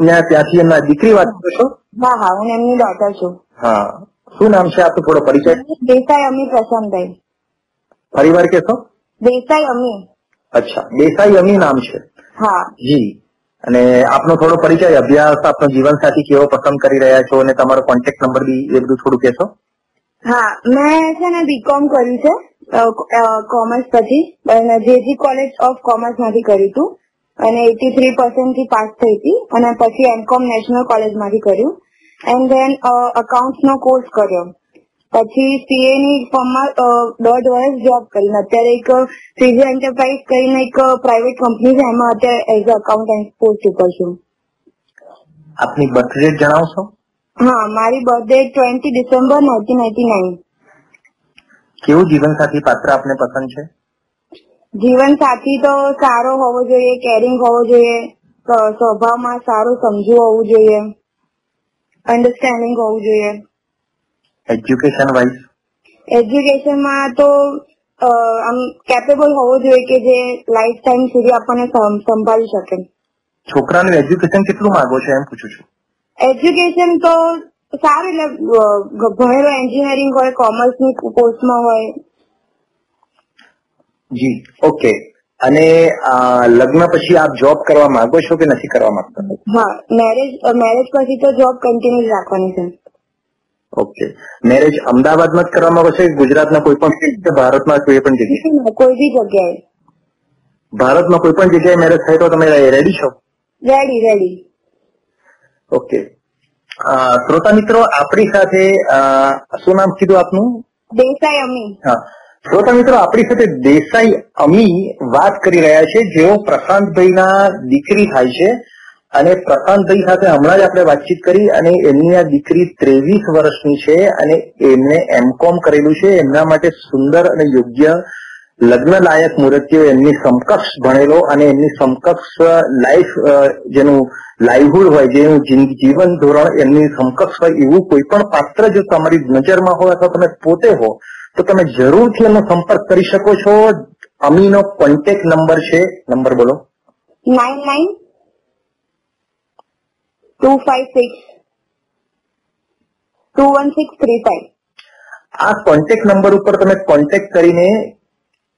ને ત્યાંથી એમના દીકરી વાત કરો છો? હા હા હું એમની ડોટર છું. હા. શું નામ છે આપનું? થોડો પરિચય. દેસાઈ અમી પ્રશાંતભાઈ. ફરીવાર કહેશો દેસાઈ અમી અચ્છા. દેસાઈ અમી નામ છે. હા. જી. અને આપનો થોડો પરિચય અભ્યાસ આપનો જીવનસાથી કેવો પસંદ કરી રહ્યા છો અને તમારો કોન્ટેક્ટ નંબર બી એ બધું થોડું કહેશો? હા. મેં છે ને બીકોમ કર્યું છે કોમર્સ પછી. અને જેજી કોલેજ ઓફ કોમર્સમાંથી કર્યું હતું અને એટી થ્રી પર્સન્ટથી પાસ થઈ હતી. અને પછી એમકોમ નેશનલ કોલેજમાંથી કર્યું. એન્ડ ધેન અકાઉન્ટ્સ નો કોર્સ કર્યો. પછી સીએ ની ફોર્મમાં દોઢ વર્ષ જોબ કરીને અત્યારે એક સીજી એન્ટરપ્રાઇઝ કરીને એક પ્રાઇવેટ કંપની છે એમાં અત્યારે એઝ અ અકાઉન્ટન્ટ પોસ્ટ ઉપર છું. આપની બર્થ ડેટ જણાવશો? હા મારી birthday twenty December nineteen ninety nine કેવું જીવનસાથી પાત્ર આપને પસંદ છે? જીવન સાથી તો સારો હોવો જોઈએ કેરિંગ હોવો જોઈએ સ્વભાવમાં સારું સમજવું હોવું જોઈએ. અન્ડરસ્ટેન્ડિંગ હોવું જોઈએ. એજ્યુકેશન વાઇઝ એજ્યુકેશનમાં તો આમ કેપેબલ હોવો જોઈએ કે જે લાઈફ ટાઈમ સુધી આપણને સંભાળી શકે. છોકરાનું એજ્યુકેશન કેટલું માંગો છો એમ પૂછું છું. એજ્યુકેશન તો સારું એટલે ભણેલો એન્જિનિયરિંગ હોય કોમર્સની પોસ્ટમાં હોય. જી ઓકે અને લગ્ન પછી આપ જોબ કરવા માંગો છો કે નથી કરવા માંગતા? હા મેરેજ મેરેજ પછી તો જોબ કન્ટિન્યુ રાખવાની છે. ઓકે મેરેજ અમદાવાદમાં જ કરવા માંગો છો કે ગુજરાતના કોઈ પણ ભારતમાં કોઈ પણ જગ્યાએ? કોઈ બી જગ્યાએ. ભારતમાં કોઈ પણ જગ્યાએ મેરેજ થાય તો તમે રેડી છો? રેડી રેડી ઓકે શ્રોતા મિત્રો આપણી સાથે શું નામ કીધું આપનું? દેસાઈ અમી. હા. શ્રોતા મિત્રો, આપણી સાથે દેસાઈ અમી વાત કરી રહ્યા છે, જેઓ પ્રશાંતભાઈના દીકરી થાય છે. અને પ્રશાંતભાઈ સાથે હમણાં જ આપણે વાતચીત કરી અને એમની આ દીકરી ત્રેવીસ વર્ષની છે અને એમને એમકોમ કરેલું છે. એમના માટે સુંદર અને યોગ્ય લગ્ન લાયક મૂર્તિઓ એમની સમકક્ષ ભણેલો અને એમની સમકક્ષ લાઈફ જેનું લાઈવહુડ હોય, જેનું જીવન ધોરણ એમની સમકક્ષ હોય એવું કોઈ પણ પાત્ર જો તમારી નજરમાં હોય અથવા તમે પોતે હો તો તમે જરૂરથી એનો સંપર્ક કરી શકો છો. અમીનો કોન્ટેક્ટ નંબર છે. નંબર બોલો. Nine nine two five six two one six three five આ કોન્ટેક્ટ નંબર ઉપર તમે કોન્ટેક્ટ કરીને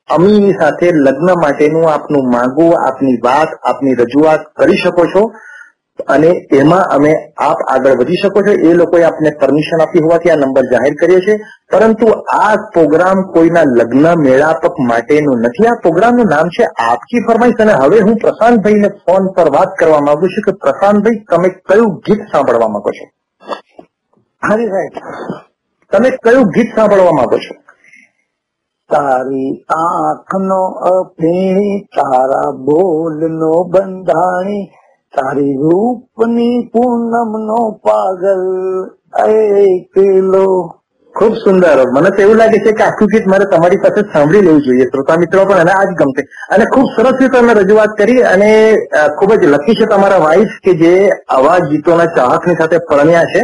અમીની સાથે લગ્ન માટેનું આપનું માંગવું આપની વાત આપની રજૂઆત કરી શકો છો. અને એમાં અમે આપ આગળ વધી શકો છો. એ લોકોએ આપને પરમિશન આપી હોવાથી આ નંબર જાહેર કરીએ છીએ. પરંતુ આ પ્રોગ્રામ કોઈના લગ્ન મેળાપક માટેનો નથી. આ પ્રોગ્રામનું નામ છે આપકી ફરમાઈશ. અને હવે હું પ્રશાંતભાઈને ફોન પર વાત કરવા માંગુ છું કે પ્રશાંતભાઈ તમે કયું ગીત સાંભળવા માંગો છો? હાજી સાહેબ. તમે કયું ગીત સાંભળવા માંગો છો? તારી આંખનો અપીણી તારા બોલનો બંધાણી તારી રૂપની પૂનમનો પાગલ એકલો ખૂબ સુંદર. મને તો એવું લાગે છે કે આખું ગીત મારે તમારી પાસે સાંભળી લેવું જોઈએ. શ્રોતા મિત્રો પણ અને આ જ ગમશે. અને ખૂબ સરસ રીતે તમે રજૂઆત કરી અને ખૂબ જ લખી છે તમારા વાઇફ કે જે આવા ગીતોના ચાહકની સાથે પરણ્યા છે.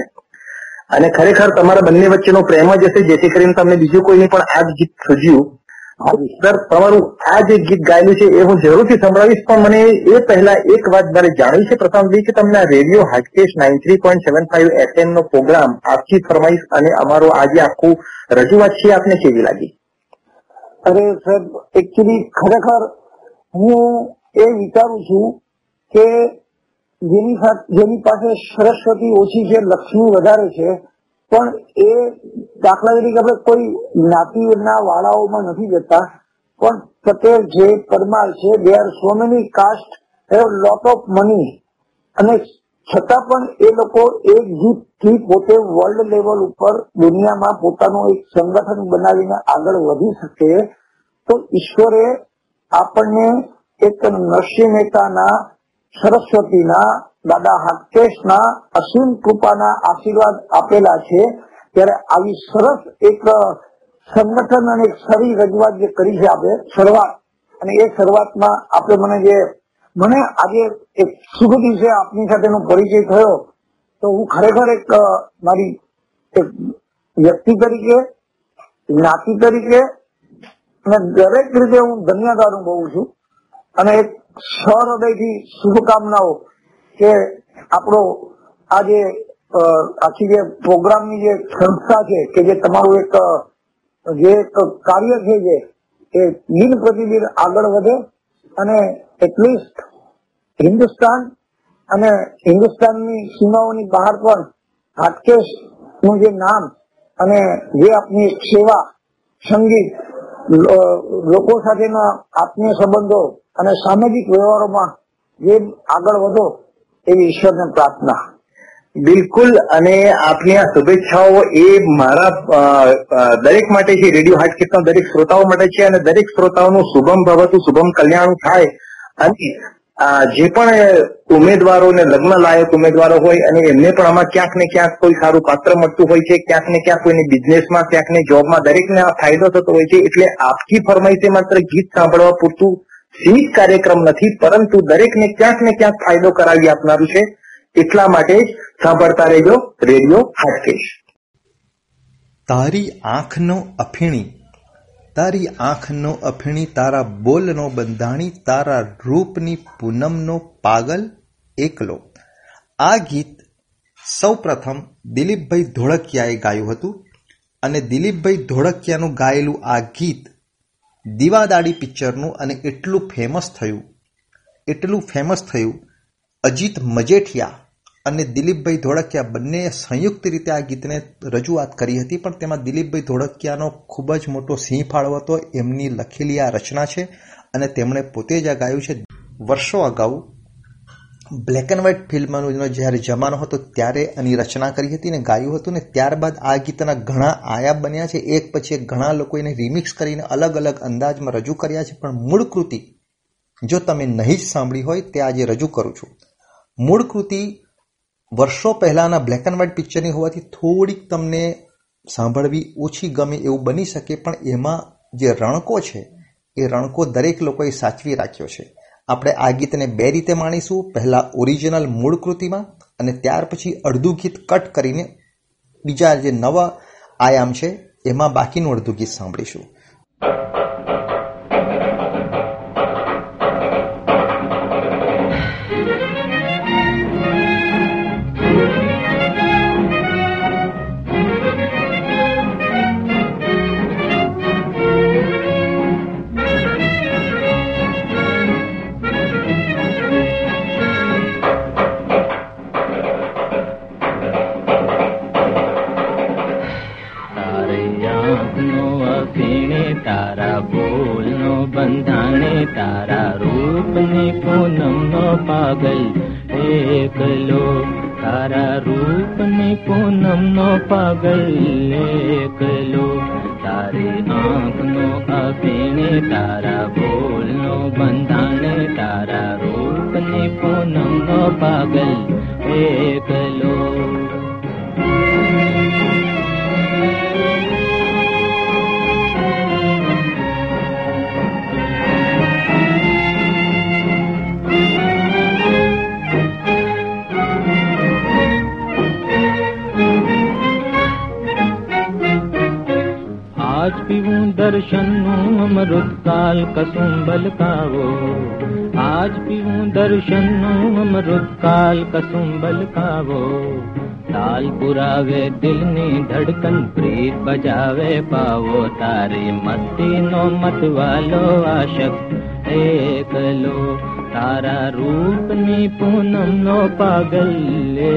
અને ખરેખર તમારા બંને વચ્ચેનો પ્રેમ જ હશે, જેથી કરીને તમને બીજું કોઈને પણ આ ગીત સૂજ્યું. સર, તમારું આ જે ગીત ગાયેલું છે, એ હું જરૂરથી સંભળાવીશ, પણ મને એ પહેલા એક વાત મારે જાણવી છે પ્રશાંતભાઈ કે તમને radio Hatkesh nine three point seven five FM નો પ્રોગ્રામ આપથી ફરમાઈશ અને અમારો આજે આખું રજૂઆત છે, આપને કેવી લાગી? અરે, સર એકચુઅલી ખરેખર હું એ વિચારું છું કે જેની જેની પાસે સરસ્વતી ઓછી છે, લક્ષ્મી વધારે છે પણ એ દાખલા તરીકે આપણે કોઈ જ્ઞાતિના વાળાઓમાં નથી જતા. પણ પટેલ છે પરમાર છે they are so many caste lot of money અને છતાં પણ એ લોકો એક જૂથથી પોતે વર્લ્ડ લેવલ ઉપર દુનિયામાં પોતાનું એક સંગઠન બનાવીને આગળ વધી શકે. તો ઈશ્વરે આપણને એક નરસિંહ મહેતાના, સરસ્વતીના દાદા હાટકેશના અસીમ કૃપાના આશીર્વાદ આપેલા છે, ત્યારે આવી સરસ એક સંગઠન અને એક સારી રજૂઆત જે કરી છે આપણે, શરૂઆત, અને એ શરૂઆતમાં આપણે મને જે, મને આજે એક શુભ દિવસે આપની સાથેનો પરિચય થયો, તો હું ખરેખર એક મારી એક વ્યક્તિ તરીકે, જ્ઞાતિ તરીકે, અને દરેક રીતે હું ધન્યતા અનુભવું છું, અને એક સહૃદયથી શુભકામનાઓ કે આપણો આ જે આખી જે પ્રોગ્રામની જે સંસ્થા છે, કે જે તમારું એક જે કાર્ય છે જે, એ દિન પ્રતિદિન આગળ વધે અને એટલીસ્ટ હિન્દુસ્તાન અને હિન્દુસ્તાનની સીમાઓની બહાર પણ હાટકેશનું જે નામ અને જે આપની સેવા સંગીત લોકો સાથેના આત્મીય સંબંધો અને સામાજિક વ્યવહારોમાં જે આગળ વધો એવી ઈશ્વરને પ્રાર્થના. બિલકુલ, અને આપની આ શુભેચ્છાઓ એ મારા દરેક માટે છે. રેડિયો હાટકેટના દરેક શ્રોતાઓ માટે છે અને દરેક શ્રોતાઓનું શુભમ ભવતું, શુભમ કલ્યાણ થાય. અને જે પણ ઉમેદવારો ને લગ્ન લાયક ઉમેદવારો હોય અને એમને પણ આમાં ક્યાંક ને ક્યાંક કોઈ સારું પાત્ર મળતું હોય છે, ક્યાંક ને ક્યાંક કોઈને બિઝનેસમાં, ક્યાંક ને જોબમાં દરેકને આ ફાયદો થતો હોય છે. એટલે આપકી ફરમાઈશે માત્ર ગીત સાંભળવા પૂરતું સીમિત કાર્યક્રમ નથી, પરંતુ દરેકને ક્યાંક ને ક્યાંક ફાયદો કરાવી આપનારું છે. એટલા માટે જ સાંભળતા રહેજો રેડિયો હાટકેશ. તારી આંખનો અફીણી, તારી આંખનો અફીણી, તારા બોલનો બંધાણી, તારા રૂપની પૂનમનો પાગલ એકલો. આ ગીત સૌપ્રથમ દિલીપભાઈ ધોળકિયાએ ગાયું હતું અને દિલીપભાઈ ધોળકિયાનું ગાયેલું આ ગીત દીવાદાડી પિક્ચરનું અને એટલું ફેમસ થયું, એટલું ફેમસ થયું, અજીત મજેઠિયા અને દિલીપભાઈ ધોળકિયા બંને સંયુક્ત રીતે આ ગીતને રજૂઆત કરી હતી, પણ તેમાં દિલીપભાઈ ધોળકિયાનો ખૂબ જ મોટો સિંહ ફાળો હતો, એમની લખેલી આ રચના છે અને તેમણે પોતે જ આ ગાયું છે. વર્ષો અગાઉ બ્લેક એન્ડ વ્હાઇટ ફિલ્મનો જ્યારે જમાનો હતો ત્યારે એની રચના કરી હતી ને ગાયું હતું ને ત્યારબાદ આ ગીતના ઘણા આયામ બન્યા છે. એક પછી એક ઘણા લોકો એને રિમિક્સ કરીને અલગ અલગ અંદાજમાં રજૂ કર્યા છે. પણ મૂળ કૃતિ, જો તમે નહીં જ સાંભળી હોય, તે આજે રજૂ કરું છું. મૂળ કૃતિ વર્ષો પહેલાના બ્લેક એન્ડ વ્હાઇટ પિક્ચરની હોવાથી થોડીક તમને સાંભળવી ઓછી ગમે એવું બની શકે, પણ એમાં જે રણકો છે, એ રણકો દરેક લોકોએ સાચવી રાખ્યો છે. આપણે આ ગીતને બે રીતે માણીશું. પહેલાં ઓરિજિનલ મૂળ કૃતિમાં અને ત્યાર પછી અડધું ગીત કટ કરીને બીજા જે નવા આયામ છે, એમાં બાકીનું અડધું ગીત સાંભળીશું. બંધાણે તારા રૂપને પૂનમનો પાગલ. એકલો તારા રૂપને પૂનમનો પાગલ. એકલો તારે આંખનો અફીણે તારા બોલનો બંધાણે, તારા રૂપને પૂનમનો પાગલ. એકલો दर्शन अमृतकाल कसुम्बल का वो आज पीऊं दर्शन अमृतकाल कसुम्बल का वो ताल पुरावे दिल ने धड़कन प्रीत बजावे पावो। तारे मी नो मत वालो वा शक्लो तारा रूपी पूनमो पागले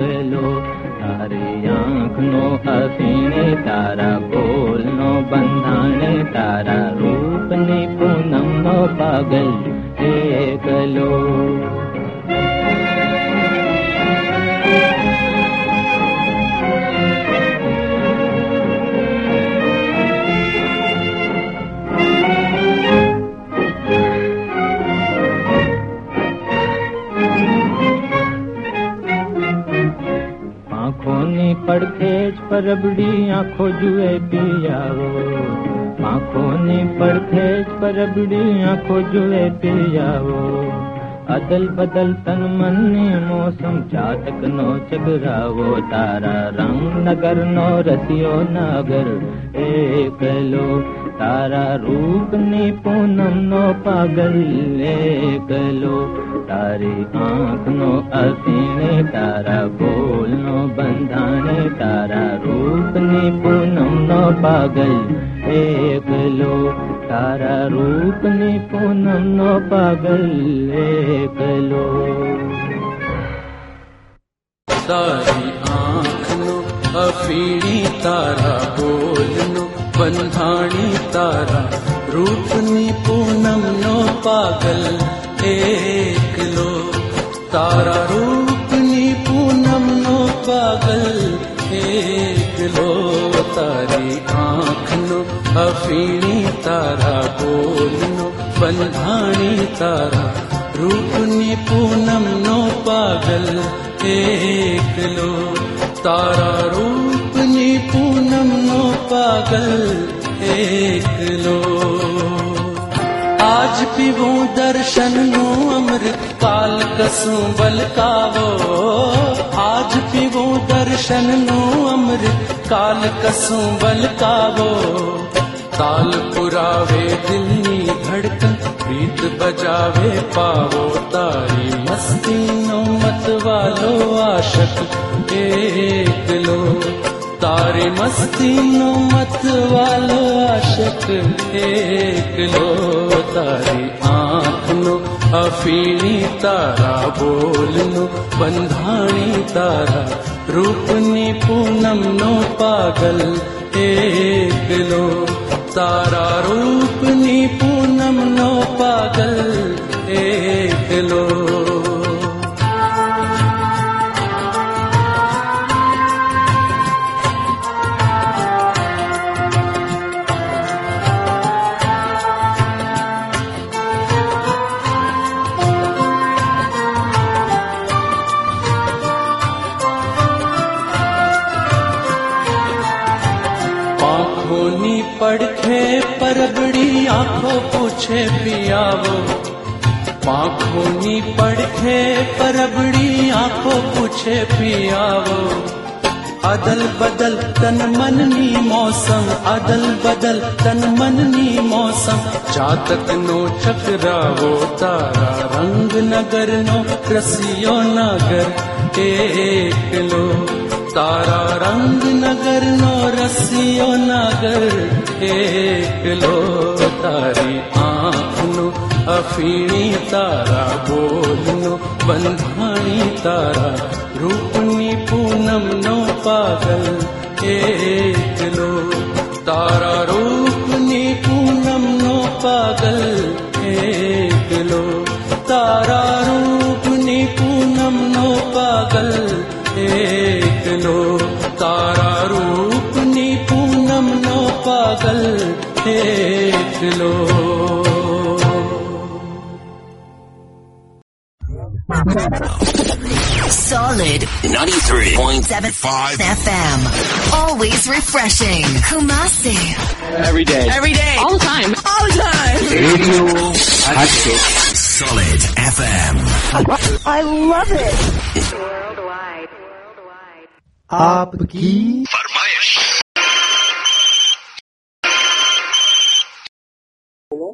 गलो તારી આંખનો હસીને તારા બોલનો બંધાણે તારા રૂપની પૂનમનો પાગલ એકલો આંખોની પડખે જ પરબડી આંખો જુએ પિયાવો આંખોની પડખે જ પરબડી આંખો જુએ પિયાવો અદલ બદલ તન મન ને મોસમ ચાતક નો ચગરાવો તારા રંગ નગર નો રસિયો નગર એકલો તારા રૂપ ને પૂનમ નો પાગલ એકલો તારી આંખ નો અસીણે, તારા બોલ નો બંધાણે, તારા રૂપ ને પૂનમ નો પાગલ એકલો તારા રૂપ ને પૂનમ નો પાગલ એકલો તારી આંખનો અફીણી તારા બોલનો बन्धा तारा रूपनी पूनम नो पागल एक लो तारा पूनम नो पागल एक तारी आँख नो अफीणी तारा बोल नो बन्धाणी तारा रूपनी पूनम नो पागल एक लो तारा पागल एक लो आज पिबो दर्शन नो अमृत काल कसु बल कावो। आज पिवो दर्शन नो अमृत काल कसु बल कावो। काल पुरावे दिल्ली धड़कन प्रीत बजावे पावो। तारी मस्ती नो मत वालो आशक एक लो તારી મસ્તીનો મતવાલો આશક એકલો તારી આંખનો અફીણી તારા બોલનો બંધાણી તારા રૂપની પૂનમનો પાગલ એકલો તારા રૂપની પૂનમનો પાગલ એકલો આંખો પૂછે પિયાવો, પાંખોની પડખે પરબડી આંખો પૂછે પિયાવો. અદલ બદલ તન મનની મોસમ, અદલ બદલ તન મનની મોસમ. ચાતકનો ચકરાવો તારા રંગ નગરનો રસિયો નગર એકલો तारा रंग नगर नो रसियो नगर एको तारि अफीणी तारा बोलनु नो तारा रूपनी पूनम नो पागल एक लो तारा रूपनी पूनम नो पागल एकलो तारा रूपनी पूनम नो पागल एक लो तारा रूपनी पूनम ना पागल देख लो Solid 93.75 FM. Always refreshing. Kumasi. Every day. Every day. All the time. All the time. Radio Hatchet. Solid FM. I love it. Worldwide. आपकी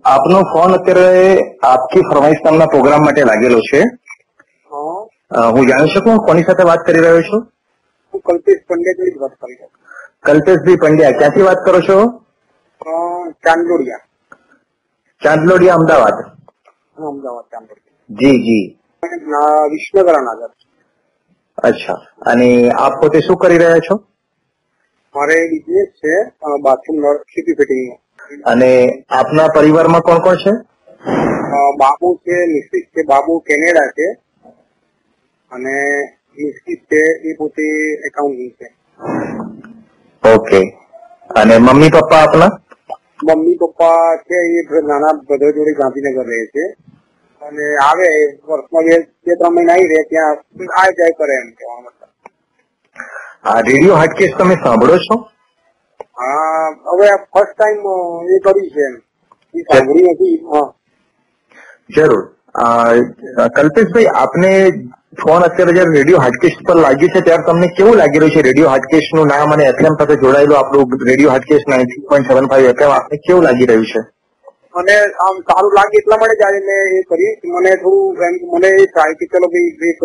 આપનો ફોન અત્યારે આપકી ફરમાઈશ નામના પ્રોગ્રામ માટે લાગેલો છે અ, હું જાણી શકું કોની સાથે વાત કરી રહ્યો છું હું કલ્પેશ પંડ્યાથી જ વાત કરી રહ્યો કલ્પેશભાઈ પંડ્યા ક્યાંથી વાત કરો છો છું. અ, ચાંદલોડિયા ચાંદલોડિયા અમદાવાદ હા, અમદાવાદ ચાંદલોડિયા જી જી ના, વિસનગર નગર અચ્છા. અને આપ પોતે શું કરી રહ્યા છો? મારે બિઝનેસ છે બાથરૂમ સીપી ફિટિંગ અને આપના પરિવારમાં કોણ કોણ છે? બાબુ છે મિસિસ છે બાબુ કેનેડા છે. અને મિસિસ છે એ પોતે એકાઉન્ટિંગ છે. ઓકે. અને મમ્મી પપ્પા આપના? મમ્મી પપ્પા છે એ નાના બ્રધર જોડે ગાંધીનગર રહે છે. અને આવે વર્ષમાં બે બે ત્રણ મહિના આવી રહે ત્યાં આ જાય કરે એમ કેવા મતલબ. આ રેડિયો હાટકેસ તમે સાંભળો છો? હા હવે ફર્સ્ટ ટાઈમ એ કર્યું છે એમ. એ સાંભળ્યું નથી હા. જરૂર. કલ્પેશભાઈ આપને ફોન અત્યારે જયારે રેડિયો હાટકેશ પર લાગ્યું છે ત્યારે તમને કેવું લાગી રહ્યું છે? રેડિયો હાટકેશનું નામ અને એફએમ સાથે જોડાયેલું આપણું radio Hatkesh ninety point seven five FM આપને કેવું લાગી રહ્યું છે? મને આમ સારું લાગે એટલા માટે જ આજે મેં એ કર્યું મને થોડું એમ મને એ થાય કે ચલો ભાઈ એક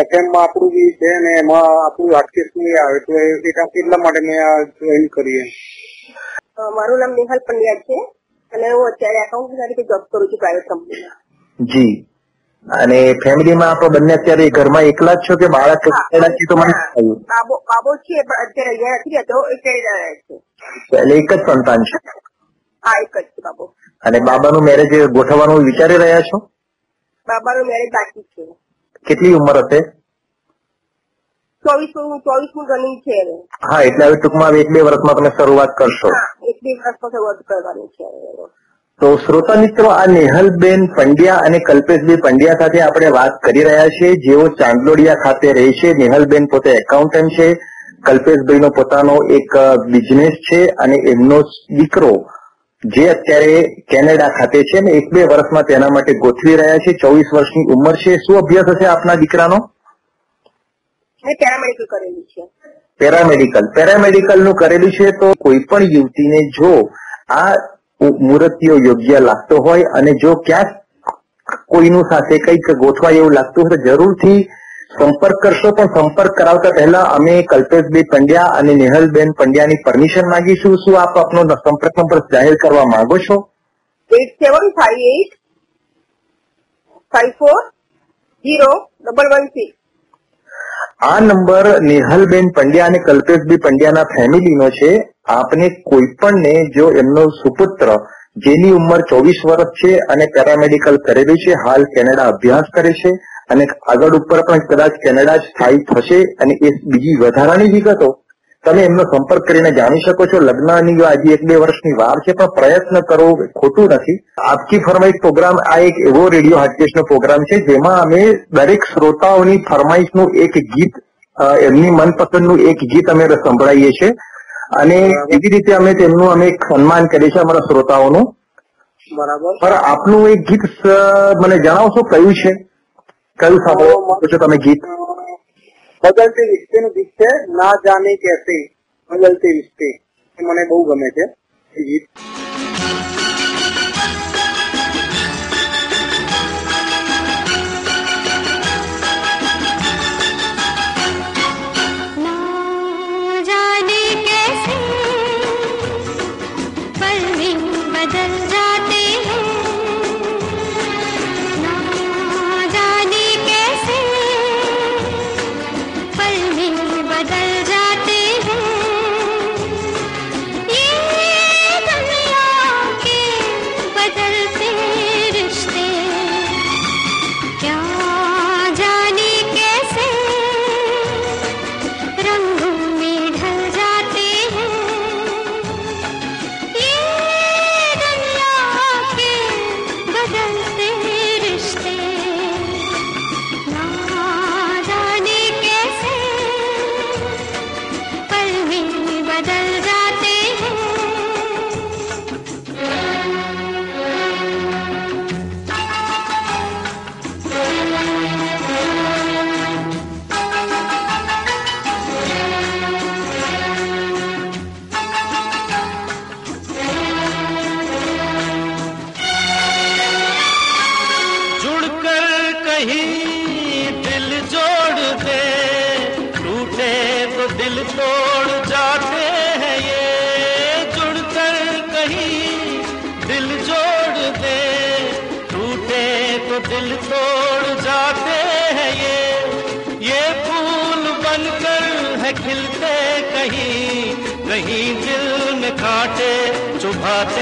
એફએમમાં આપણું જે છે ને એમાં આપણું હાટકેસ નહીં આવે તો એ- એ- એટલા માટે મેં આ જોઈન કરી મારું નામ નેહલ પંડ્યા છે. અને હું અત્યારે એકાઉન્ટ તરીકે જોબ કરું છું પ્રાઇવેટ કંપનીમાં જી. અને ફેમિલીમાં આપણે બંને અત્યારે ઘરમાં એકલા જ છો કે બાળક છે તો મને બાબો બાબો છે પણ અત્યારે અહીંયા નથી રહેતો. એ એટલે એક જ સંતાન છે. હા એક જ છે બાબો. અને બાબાનું મેરેજ ગોઠવવાનું વિચારી રહ્યા છો? બાબાનું મેરેજ બાકી છે. કેટલી ઉંમર હશે? રનિંગ છે હા એટલે હવે ટૂંકમાં એક બે વર્ષમાં તમે શરૂઆત કરશો. એક બે વર્ષમાં શરૂઆત કરવાની છે તો શ્રોતા મિત્રો આ નેહલબેન પંડ્યા અને કલ્પેશભાઈ પંડ્યા સાથે આપણે વાત કરી રહ્યા છીએ. જેઓ ચાંદલોડિયા ખાતે રહે છે. નેહલબેન પોતે એકાઉન્ટન્ટ છે. કલ્પેશભાઈનો પોતાનો એક બિઝનેસ છે અને એમનો દીકરો જે અત્યારે કેનેડા ખાતે છે અને એક બે વર્ષમાં તેના માટે ગોઠવી રહ્યા છે. ચોવીસ વર્ષની ઉંમર છે. શું અભ્યાસ હશે આપના દીકરાનો? પેરામેડિકલ કરેલું છે. પેરામેડિકલ. પેરામેડિકલનું કરેલું છે તો કોઈ પણ યુવતીને જો આ મુહૂર્તિઓ યોગ્ય લાગતો હોય અને જો ક્યાંક કોઈનું સાથે કંઈક ગોઠવાય એવું લાગતું હોય તો જરૂરથી સંપર્ક કરશો પણ સંપર્ક કરાવતા પહેલા અમે કલ્પેશભાઈ પંડ્યા અને નેહલબેન પંડ્યાની પરમિશન માંગીશું. શું આપ આપનો સંપર્ક નંબર જાહેર કરવા માંગો છો? Eight seven five eight five four zero double one six આ નંબર નેહલબેન પંડ્યા અને કલ્પેશભાઈ પંડ્યાના ફેમિલીનો છે. આપને કોઈ પણને જો એમનો સુપુત્ર જેની ઉંમર ચોવીસ વર્ષ છે અને પેરામેડિકલ કરેલું છે હાલ કેનેડા અભ્યાસ કરે છે અને આગળ ઉપર પણ કદાચ કેનેડા સ્થાયી થશે અને એ બીજી વધારાની વિગતો તમે એમનો સંપર્ક કરીને જાણી શકો છો. લગ્નની આજે એક બે વર્ષની વાર છે પણ પ્રયત્ન કરવો ખોટું નથી. આપકી ફરમાઈશ પ્રોગ્રામ આ એક એવો રેડિયો હાટકેશનો પ્રોગ્રામ છે જેમાં અમે દરેક શ્રોતાઓની ફરમાઈશનું એક ગીત એમની મનપસંદનું એક ગીત અમે સંભળાઈએ છીએ. અને એવી રીતે અમે તેમનું અમે એક સન્માન કરીએ છીએ અમારા શ્રોતાઓનું. બરાબર. પણ આપનું એક ગીત મને જણાવશો કયું છે? કયું સાંભળો છો તમે ગીત બદલતી રિશ્તે નું ગીત છે ના જાને કેસે બદલતી રિશ્તે મને બહુ ગમે છે ગીત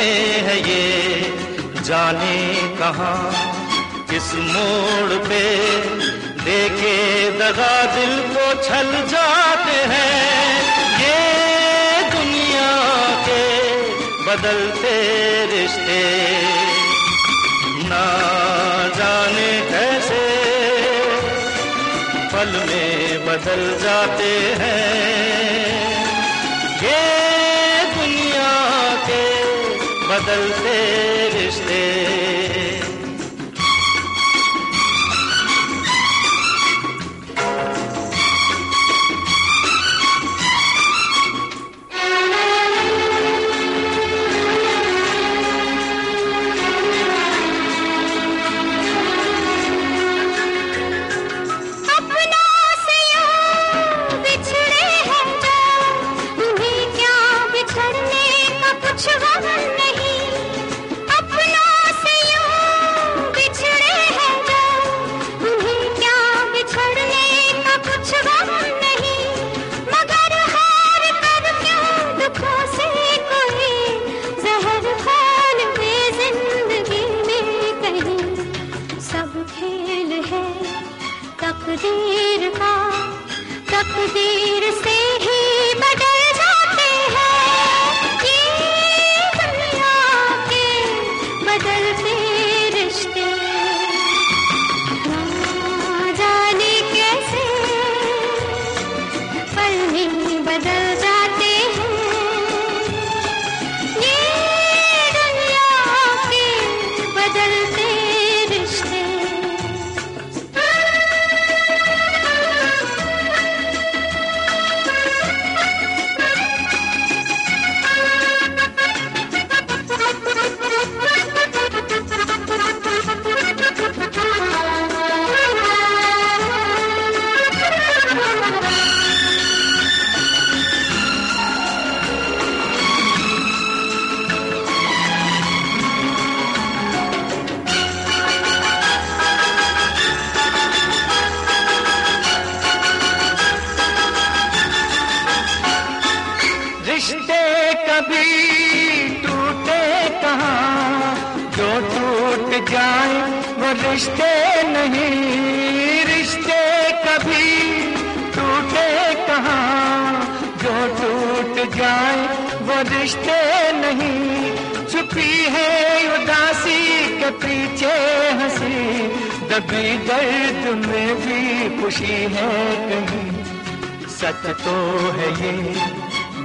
हैं ये, जाने कहा? किस मोड़ पे देखे दगा दिल को छल जाते हैं। ये दुनिया के बदलते रिश्ते। ना जाने कैसे पल में बदल जाते हैं। ये बदलते रिश्ते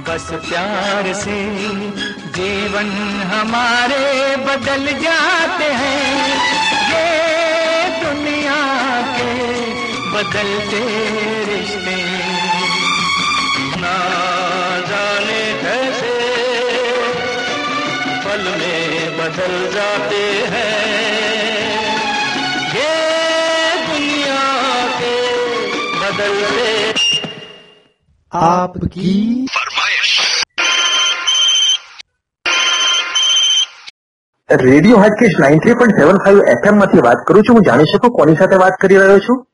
बस प्यार से जीवन हमारे बदल जाते हैं। ये दुनिया के बदलते रिश्ते। ना जाने कैसे पल में बदल जाते हैं। ये दुनिया के बदलते आपकी radio Hatkesh nine three point seven five એફએમમાંથી વાત કરું છું, હું જાણી શકું કોની સાથે વાત કરી રહ્યો છું?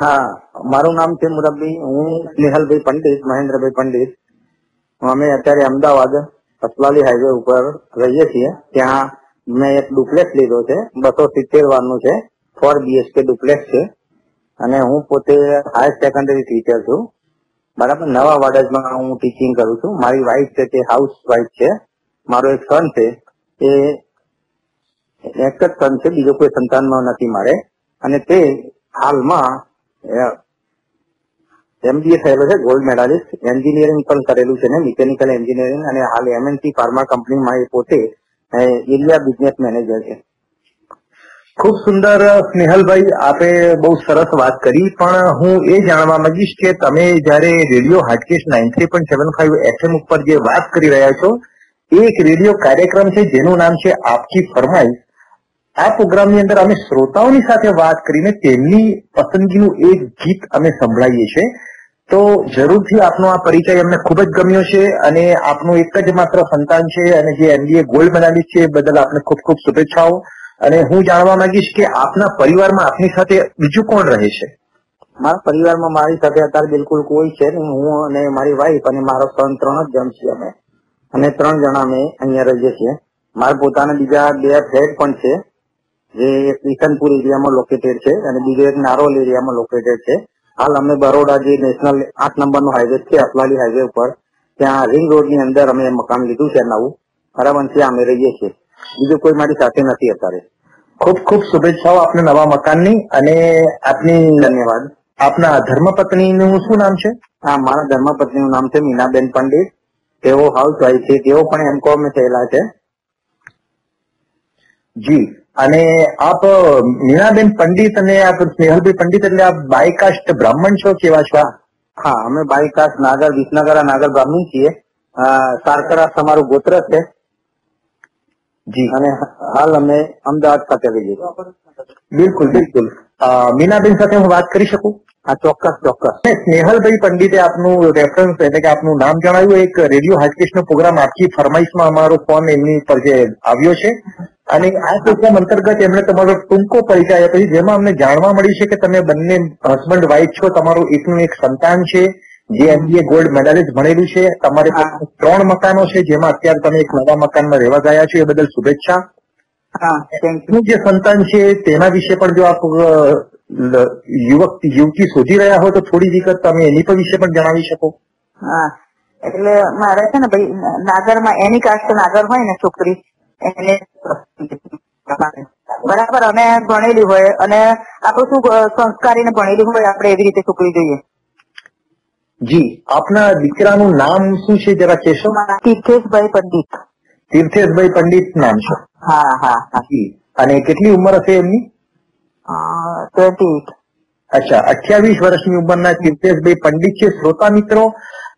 હા, મારું નામ છે મુરબ્બી, હું સ્નેહલભાઈ પંડિત, મહેન્દ્રભાઈ પંડિત. અમે અત્યારે અમદાવાદ અસલાલી હાઈવે ઉપર રહીએ છીએ. ત્યાં મેં એક ડુપ્લેક્સ લીધો છે, બસો સિત્તેર વારનું છે, ફોર બીએચકે ડુપ્લેક્સ છે. અને હું પોતે હાયર સેકન્ડરી ટીચર છું. બરાબર, નવા વાડજમાં હું ટીચિંગ કરું છું. મારી વાઈફ છે તે હાઉસ વાઈફ છે. મારો એક સન છે, એ એક જ સન છે, બીજો કોઈ સંતાનમાં નથી મારે. અને તે હાલમાં એમબીએ થયેલો છે, ગોલ્ડ મેડાલિસ્ટ. એન્જિનિયરિંગ પણ કરેલું છે ને, મિકેનિકલ એન્જિનિયરિંગ. અને હાલ એમએનસી ફાર્મા કંપનીમાં એ પોતે એરિયા બિઝનેસ મેનેજર છે. ખૂબ સુંદર, સ્નેહલભાઈ, આપે બહુ સરસ વાત કરી. પણ હું એ જાણવા માંગીશ કે તમે જયારે radio Hatkesh nine three point seven five FM ઉપર જે વાત કરી રહ્યા છો એ એક રેડિયો કાર્યક્રમ છે, જેનું નામ છે આપકી ફરમાઈશ આ પ્રોગ્રામની અંદર અમે શ્રોતાઓની સાથે વાત કરીને તેમની પસંદગીનું એક ગીત અમે સંભળાવીએ છીએ. તો જરૂરથી આપનો આ પરિચય અમને ખૂબ જ ગમ્યો છે અને આપનું એક જ માત્ર સંતાન છે અને જે એનડીએ ગોલ્ડ બનાવી છે એ બદલ આપને ખૂબ ખૂબ શુભેચ્છાઓ. અને હું જાણવા માંગીશ કે આપના પરિવારમાં આપની સાથે બીજું કોણ રહે છે? મારા પરિવારમાં મારી સાથે અત્યારે બિલકુલ કોઈ છે નહીં. હું અને મારી વાઈફ અને મારો સન ત્રણ જ જણ છીએ અમે. અને ત્રણ જણા અમે અહીંયા રહીએ છીએ. મારા પોતાના બીજા બે ફ્લેટ પણ છે. જે એક ઈસનપુર એરિયામાં લોકેટેડ છે અને બીજો એક નારોલ એરિયામાં લોકેટેડ છે. હાલ અમે બરોડા જે નેશનલ આઠ નંબરનો હાઈવે છે અસલાલી હાઈવે ઉપર ત્યાં રિંગ રોડની અંદર અમે મકાન લીધું છે નવું. બરાબર ત્યાં અમે રહીએ છીએ. બીજું કોઈ મારી સાથે નથી અત્યારે. ખૂબ ખૂબ શુભેચ્છાઓ આપને નવા મકાનની અને આપની ધન્યવાદ. આપના ધર્મપત્નીનું શું નામ છે? હા મારા ધર્મપત્નીનું નામ છે મીનાબેન પંડિત. તેઓ હાઉસ વાઈફ છે. તેઓ પણ એમકોમ થયેલા છે. જી. અને આપ મીણાબેન પંડિત અને આપ સ્નેહલભાઈ પંડિત એટલે આપ બાયકાસ્ટ બ્રાહ્મણ છો કેવા છો? હા અમે બાયકાસ્ટ નાગર વિસનગર નાગર બ્રાહ્મણ છીએ. સારકરા અમારું ગોત્ર છે. જી. અને હાલ અમે અમદાવાદ ખાતે રહીએ બિલકુલ બિલકુલ. મીનાબેન સાથે હું વાત કરી શકું? હા ચોક્કસ ચોક્કસ. સ્નેહલભાઈ પંડિતે આપનું રેફરન્સ એટલે કે આપનું નામ જણાવ્યું એક રેડિયો હાટકેશ નો પ્રોગ્રામ આપી ફરમાઈશમાં અમારો ફોન એમની પર જે આવ્યો છે. અને આ પ્રોગ્રામ અંતર્ગત એમણે તમારો ટૂંકો પરિચય આપ્યો છે જેમાં અમને જાણવા મળી છે કે તમે બંને હસબન્ડ વાઇફ છો તમારું એકનું એક સંતાન છે જે એમબીએ ગોલ્ડ મેડાલિસ્ટ ભણેલું છે તમારે ત્રણ મકાનો છે જેમાં અત્યારે તમે એક નવા મકાનમાં રહેવા ગયા છો એ બદલ શુભેચ્છા. નું જે સંતાન છે તેના વિશે પણ જો આપ યુવક યુવતી શોધી રહ્યા હો તો થોડી વિગત તમે એની પર વિશે પણ જણાવી શકો. હા એટલે મારે છે ને ભાઈ નાગરમાં એની કાસ્ટ નાગર હોય ને છોકરી. એને બરાબર અને ભણેલી હોય અને આપણું શું સંસ્કારી ને ભણેલી હોય આપણે એવી રીતે છોકરી જોઈએ. જી આપના દીકરાનું નામ શું છે જરા કહેશો? તીર્થેશભાઈ પંડિત. તીર્થેશભાઈ પંડિત નામ છે. હા હા હા. જી. અને કેટલી ઉંમર હશે એમની? ટ્વેન્ટી અચ્છા અઠ્યાવીસ વર્ષની ઉંમરના તીર્થેશભાઈ પંડિત છે. શ્રોતા મિત્રો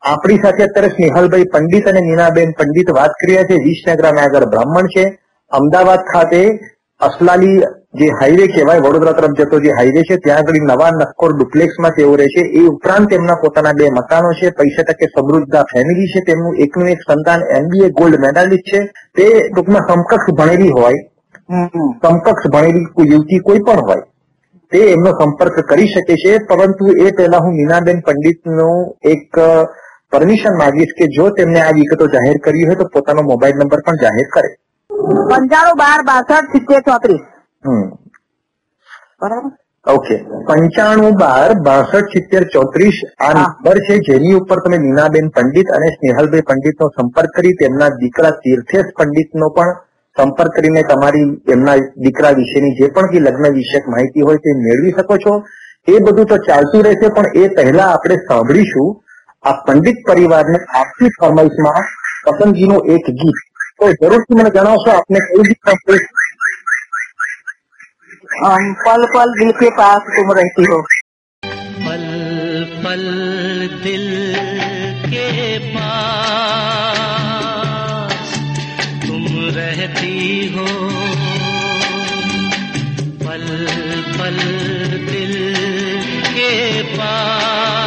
આપણી સાથે અત્યારે સ્નેહલભાઈ પંડિત અને નીનાબેન પંડિત વાત કરી રહ્યા છે. વિસનગર આગળ બ્રાહ્મણ છે. અમદાવાદ ખાતે અસલાલી જે હાઈવે કહેવાય, વડોદરા તરફ જતો જે હાઈવે છે, ત્યાં આગળ નવા નક્કોર ડુપ્લેક્સમાં તેઓ રહે છે. એ ઉપરાંત તેમના પોતાના બે મકાનો છે. પૈસા ટકે સમૃદ્ધ ફેમિલી છે. તેમનું એકનું એક સંતાન એમબીએ ગોલ્ડ મેડાલિસ્ટ છે. તે ટૂંકમાં સમકક્ષ ભણેલી હોય. સમકક્ષ ભણેલી યુવતી કોઈ પણ હોય. તે એમનો સંપર્ક કરી શકે છે. પરંતુ એ પહેલા હું મીનાબેન પંડિતનું એક પરમિશન માંગીશ કે જો તેમને આ વિગતો જાહેર કરી હોય તો પોતાનો મોબાઈલ નંબર પણ જાહેર કરે. પંચાણું બાર બાસઠ સિત્તેર ચોત્રીસ. બરાબર? ઓકે પંચાણું બાર બાસઠ સિત્તેર ચોત્રીસ આ નંબર છે જેની ઉપર તમે નીનાબેન પંડિત અને સ્નેહલભાઈ પંડિતનો સંપર્ક કરી તેમના દીકરા તીર્થેશ પંડિત નો પણ સંપર્ક કરીને તમારી એમના દીકરા વિશેની જે પણ કઈ લગ્ન વિષયક માહિતી હોય તે મેળવી શકો છો. એ બધું તો ચાલતું રહેશે પણ એ પહેલા આપણે સાંભળીશું આ પંડિત પરિવારને આપતી ફરમાઈશમાં પસંદગીનું એક ગીત તો જરૂરથી મને જણાવશો આપને કયું ગીત સાંભળવું છે? अम, पल पल दिल के पास तुम रहती हो पल पल दिल के पास तुम रहती हो पल पल दिल के पास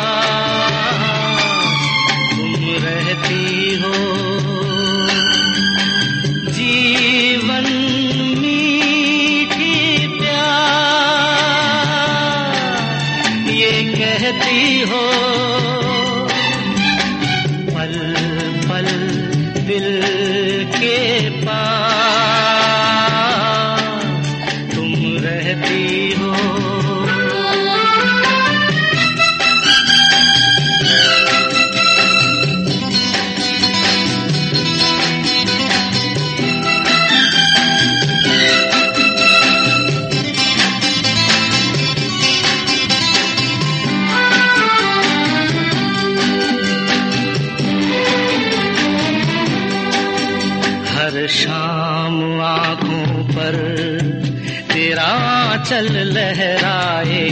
चल लहराए।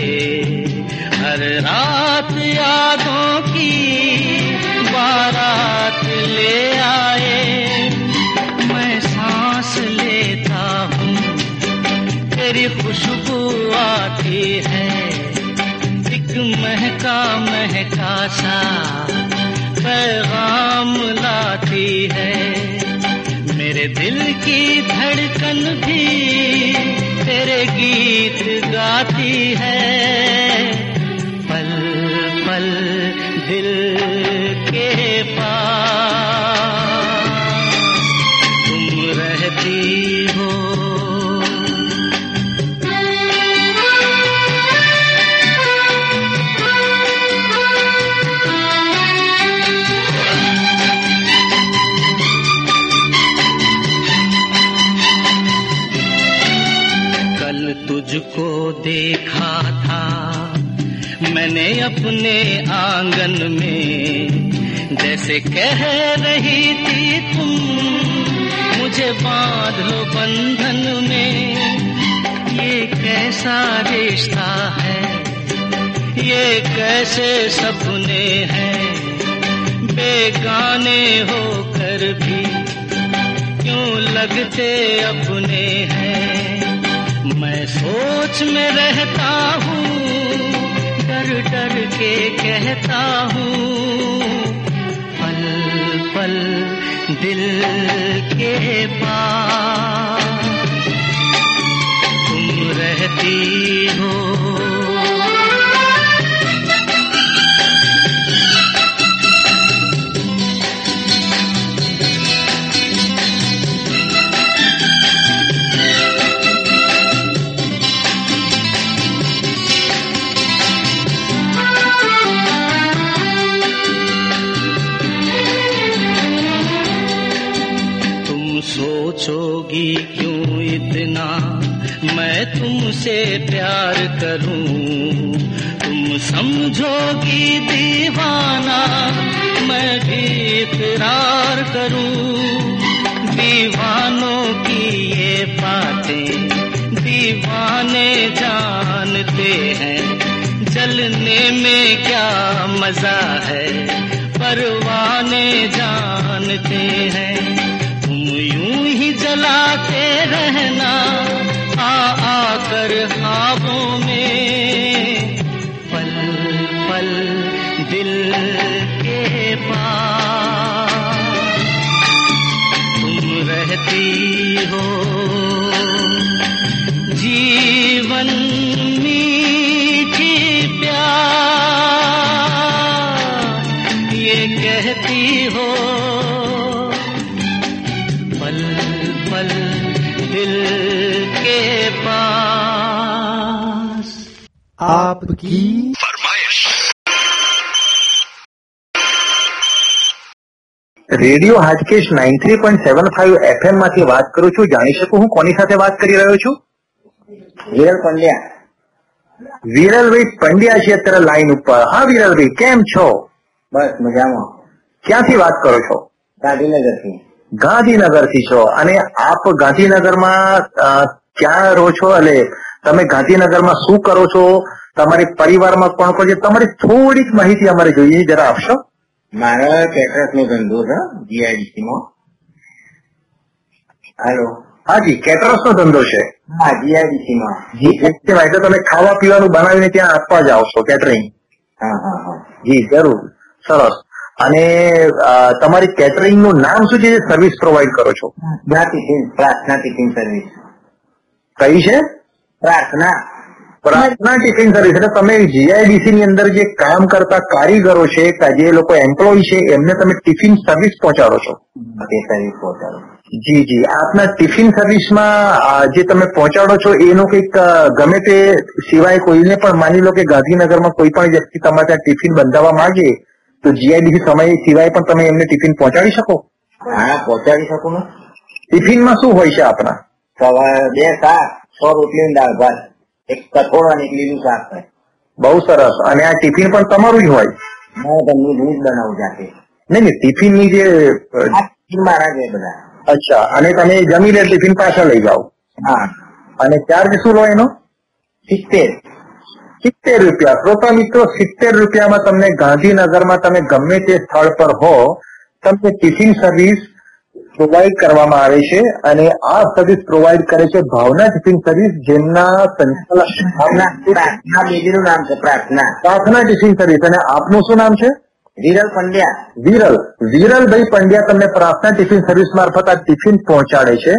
हर रात यादों की बारात ले आए। मैं सांस लेता हूँ, तेरी खुशबू आती है। एक महका महका सा पैगाम लाती है। मेरे दिल की धड़कन भी तेरे गीत गाती है। पल पल दिल अपने आँगन में। जैसे कह रही थी तुम, मुझे बाँध लो बंधन में। ये कैसा रिश्ता है? ये कैसे सपने हैं? बेगाने होकर भी क्यों लगते अपने हैं? मैं सोच में रहता हूँ डर डर के कहता हूँ पल पल दिल के पास तुम रहती हो सोचोगी क्यों इतना? मैं तुमसे प्यार करूँ। तुम समझोगी दीवाना मैं भी इकरार करूँ। दीवानों की ये बातें दीवाने जानते हैं। जलने में क्या मज़ा है? परवाने जानते हैं ही। जलाते रहना, आ आकर ख्वाबों में। पल पल दिल के पास। तुम रहती हो। जीवन मीठी प्यार ये कहती पास आपकी radio Hatkesh nine three point seven five FM માંથી વાત કરું છું જાણી શકું હું કોની સાથે વાત કરી રહ્યો છું વિરલ પંડ્યા વિરલભાઈ પંડ્યા છે અત્યારે લાઈન ઉપર હા વિરલભાઈ કેમ છો બસ મજામાં ક્યાંથી વાત કરો છો ગાંધીનગરથી ગાંધીનગરથી છો અને આપ ગાંધીનગરમાં અ, ક્યાં રહો છો એટલે તમે ગાંધીનગરમાં શું કરો છો? તમારી પરિવારમાં કોણ કોણ છે? તમારી થોડીક માહિતી અમારે જોઈએ. જરા આપશો? મારા કેટરસ નો ધંધો છે જીઆઈડીસીમાં. હેલો. હાલો હાજી કેટરસ નો ધંધો છે. હા જીઆઈડીસીમાં. જી એટલે તમે ખાવા પીવાનું બનાવીને ત્યાં આપવા જાઓ છો કેટરિંગ. હા હા હા. જી જરૂર. સરસ. અને તમારી કેટરિંગનું નામ શું છે? જે સર્વિસ પ્રોવાઈડ કરો છો? ટિફિન પ્રાર્થના ટિફિન સર્વિસ કઈ છે? પ્રાર્થના. પ્રાર્થના ટિફિન સર્વિસ એટલે તમે જીઆઈડીસી ની અંદર જે કામ કરતા કારીગરો છે જે લોકો એમ્પ્લોય છે એમને તમે ટિફિન સર્વિસ પહોંચાડો છો. સર્વિસ પહોંચાડો. જી જી. આપના ટિફિન સર્વિસમાં જે તમે પહોંચાડો છો એનો કંઈક ગમે તે સિવાય કોઈને પણ માની લો કે ગાંધીનગરમાં કોઈ પણ વ્યક્તિ તમારે ત્યાં ટિફિન બંધાવવા માંગે તો જીઆઈડીસી સમય સિવાય પણ તમે એમને ટિફિન પહોંચાડી શકો? હા પહોંચાડી શકું ને. ટિફિનમાં શું હોય છે આપના? સવારે બે શાક સો રોટલી દાળ ભાત. એક કઠોળ અને એક લીલું શાક થાય બહુ સરસ. અને આ ટિફિન પણ તમારું જ હોય? હું તમને દૂધ બનાવું જાતે. નહીં નહીં ટિફિનની જે ટિફિન મારા છે બધા અચ્છા. અને તમે જમી લે ટિફિન પાછા લઈ જાઓ? હા. અને ચાર્જ શું લો એનો? સિત્તેર. સિત્તેર રૂપિયા. શ્રોતા મિત્રો સિત્તેર રૂપિયામાં તમને ગાંધીનગરમાં તમે ગમે તે સ્થળ પર હો તમને ટિફિન સર્વિસ પ્રોવાઈડ કરવામાં આવે છે અને આ સર્વિસ પ્રોવાઈડ કરે છે ભાવના ટિફિન સર્વિસ જેમના સંચાલકનું નામ છે પ્રાર્થના. પ્રાર્થના ટિફિન સર્વિસ અને આપનું શું નામ છે? વિરલ પંડ્યા. વિરલ. વિરલભાઈ પંડ્યા તમને પ્રાર્થના ટિફિન સર્વિસ મારફત આ ટિફિન પહોંચાડે છે.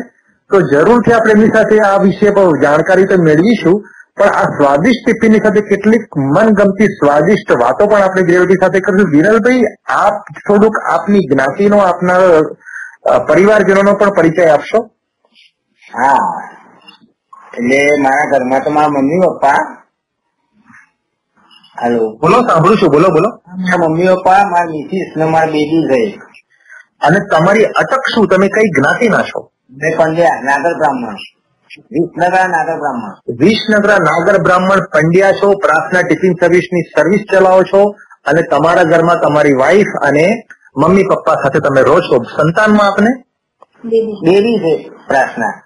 તો જરૂરથી આપણે એમની સાથે આ વિશે પર જાણકારી તો મેળવીશું પણ આ સ્વાદિષ્ટ ટિફિનની સાથે કેટલીક મનગમતી સ્વાદિષ્ટ વાતો પણ આપણે વિરલભાઈ સાથે કરીશું. વિરલભાઈ આપ થોડુંક આપની જ્ઞાતિનો આપના પરિવારજનોનો પણ પરિચય આપશો? હા. એટલે મારા ઘરમાં તો મારા મમ્મી પપ્પા. હાલો. બોલો સાંભળું છું. બોલો બોલો. મારા મમ્મી પપ્પા મારા મિસિસ ને મારા બેબી છે. અને તમારી અટક શું? તમે કઈ જ્ઞાતિના છો? મેં પંડ્યા નાગર બ્રાહ્મણ. વિસનગર નાગર બ્રાહ્મણ. વિસનગર નાગર બ્રાહ્મણ પંડ્યા છો પ્રાર્થના ટિફિન સર્વિસની સર્વિસ ચલાવો છો અને તમારા ઘરમાં તમારી વાઈફ અને મમ્મી પપ્પા સાથે તમે રહો છો? સંતાનમાં આપને? બેબી. છે પ્રાર્થના.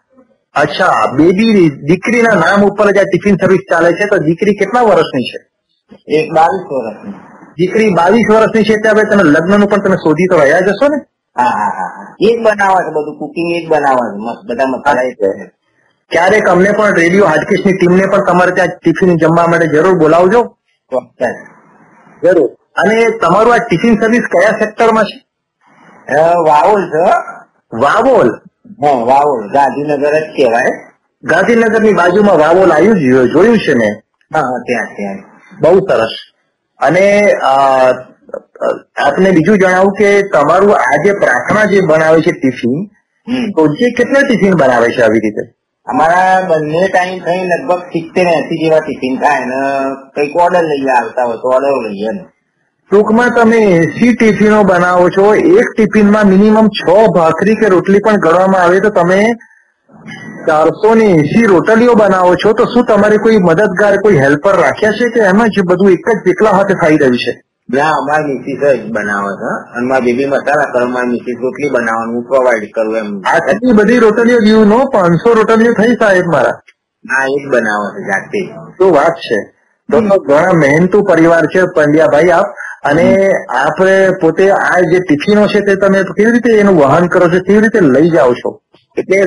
અચ્છા બેબી દીકરીના નામ ઉપર જ આ ટિફિન સર્વિસ ચાલે છે તો દીકરી કેટલા વર્ષની છે? એક બાવીસ વર્ષની. દીકરી બાવીસ વર્ષની છે ત્યારે તમે લગ્નનું પણ તમે શોધી તો રહ્યા જશો ને? હા હા હા. એ જ બનાવવા છે બધું કુકિંગ એ જ બનાવવા છે બધા મસાલા એ જ છે. ક્યારેક અમને પણ રેડિયો હાટકેશની ટીમને પણ તમારે ત્યાં ટિફિન જમવા માટે જરૂર બોલાવજો. જરૂર. અને તમારું આ ટિફિન સર્વિસ કયા સેક્ટરમાં છે? વાવોલ છે. વાવોલ? હા વાવોલ. ગાંધીનગર જ કહેવાય. ગાંધીનગરની બાજુમાં વાવોલ આવ્યું જ જોયું છે મેં? હા હા ત્યાં ત્યાં. બહુ સરસ. અને આપને બીજું જણાવું કે તમારું આ જે પ્રાર્થના જે બનાવે છે ટિફિન તો જે કેટલા ટિફિન બનાવે છે આવી રીતે? અમારા બંને ટાઈમ થઈ લગભગ સિત્તેર એસી જેવા ટિફિન થાય ને કંઈક ઓર્ડર લઈએ આવતા હોય તો ઓર્ડર લઈએ ને. ટૂંકમાં તમે એસી ટિફિનો બનાવો છો એક ટિફિનમાં મિનિમમ છ ભાખરી કે રોટલી પણ ગણવામાં આવે તો તમે ચારસો ને એસી રોટલીઓ બનાવો છો તો શું તમારે કોઈ મદદગાર કોઈ હેલ્પર રાખ્યા છે કે એમ જ બધું એક જ એકલા હાથે થઈ રહ્યું છે? ના અમારી મિસિસ જ બનાવે છે અને મારા બેબી મસાલા કરે મારી મિસિસ રોટલી બનાવવાનું હું પ્રોવાઈડ કરું એમ. આટલી બધી રોટલીઓ ગયું નો? પાંચસો રોટલીઓ થઈ સાહેબ મારા. હા એ જ બનાવે છે જાતે. શું વાત છે. તો ઘણા મહેનતુ પરિવાર છે પંડ્યાભાઈ આપ અને આપણે પોતે આ જે ટિફિનો છે તે તમે કેવી રીતે એનું વહન કરો છો કેવી રીતે લઈ જાઓ છો? એટલે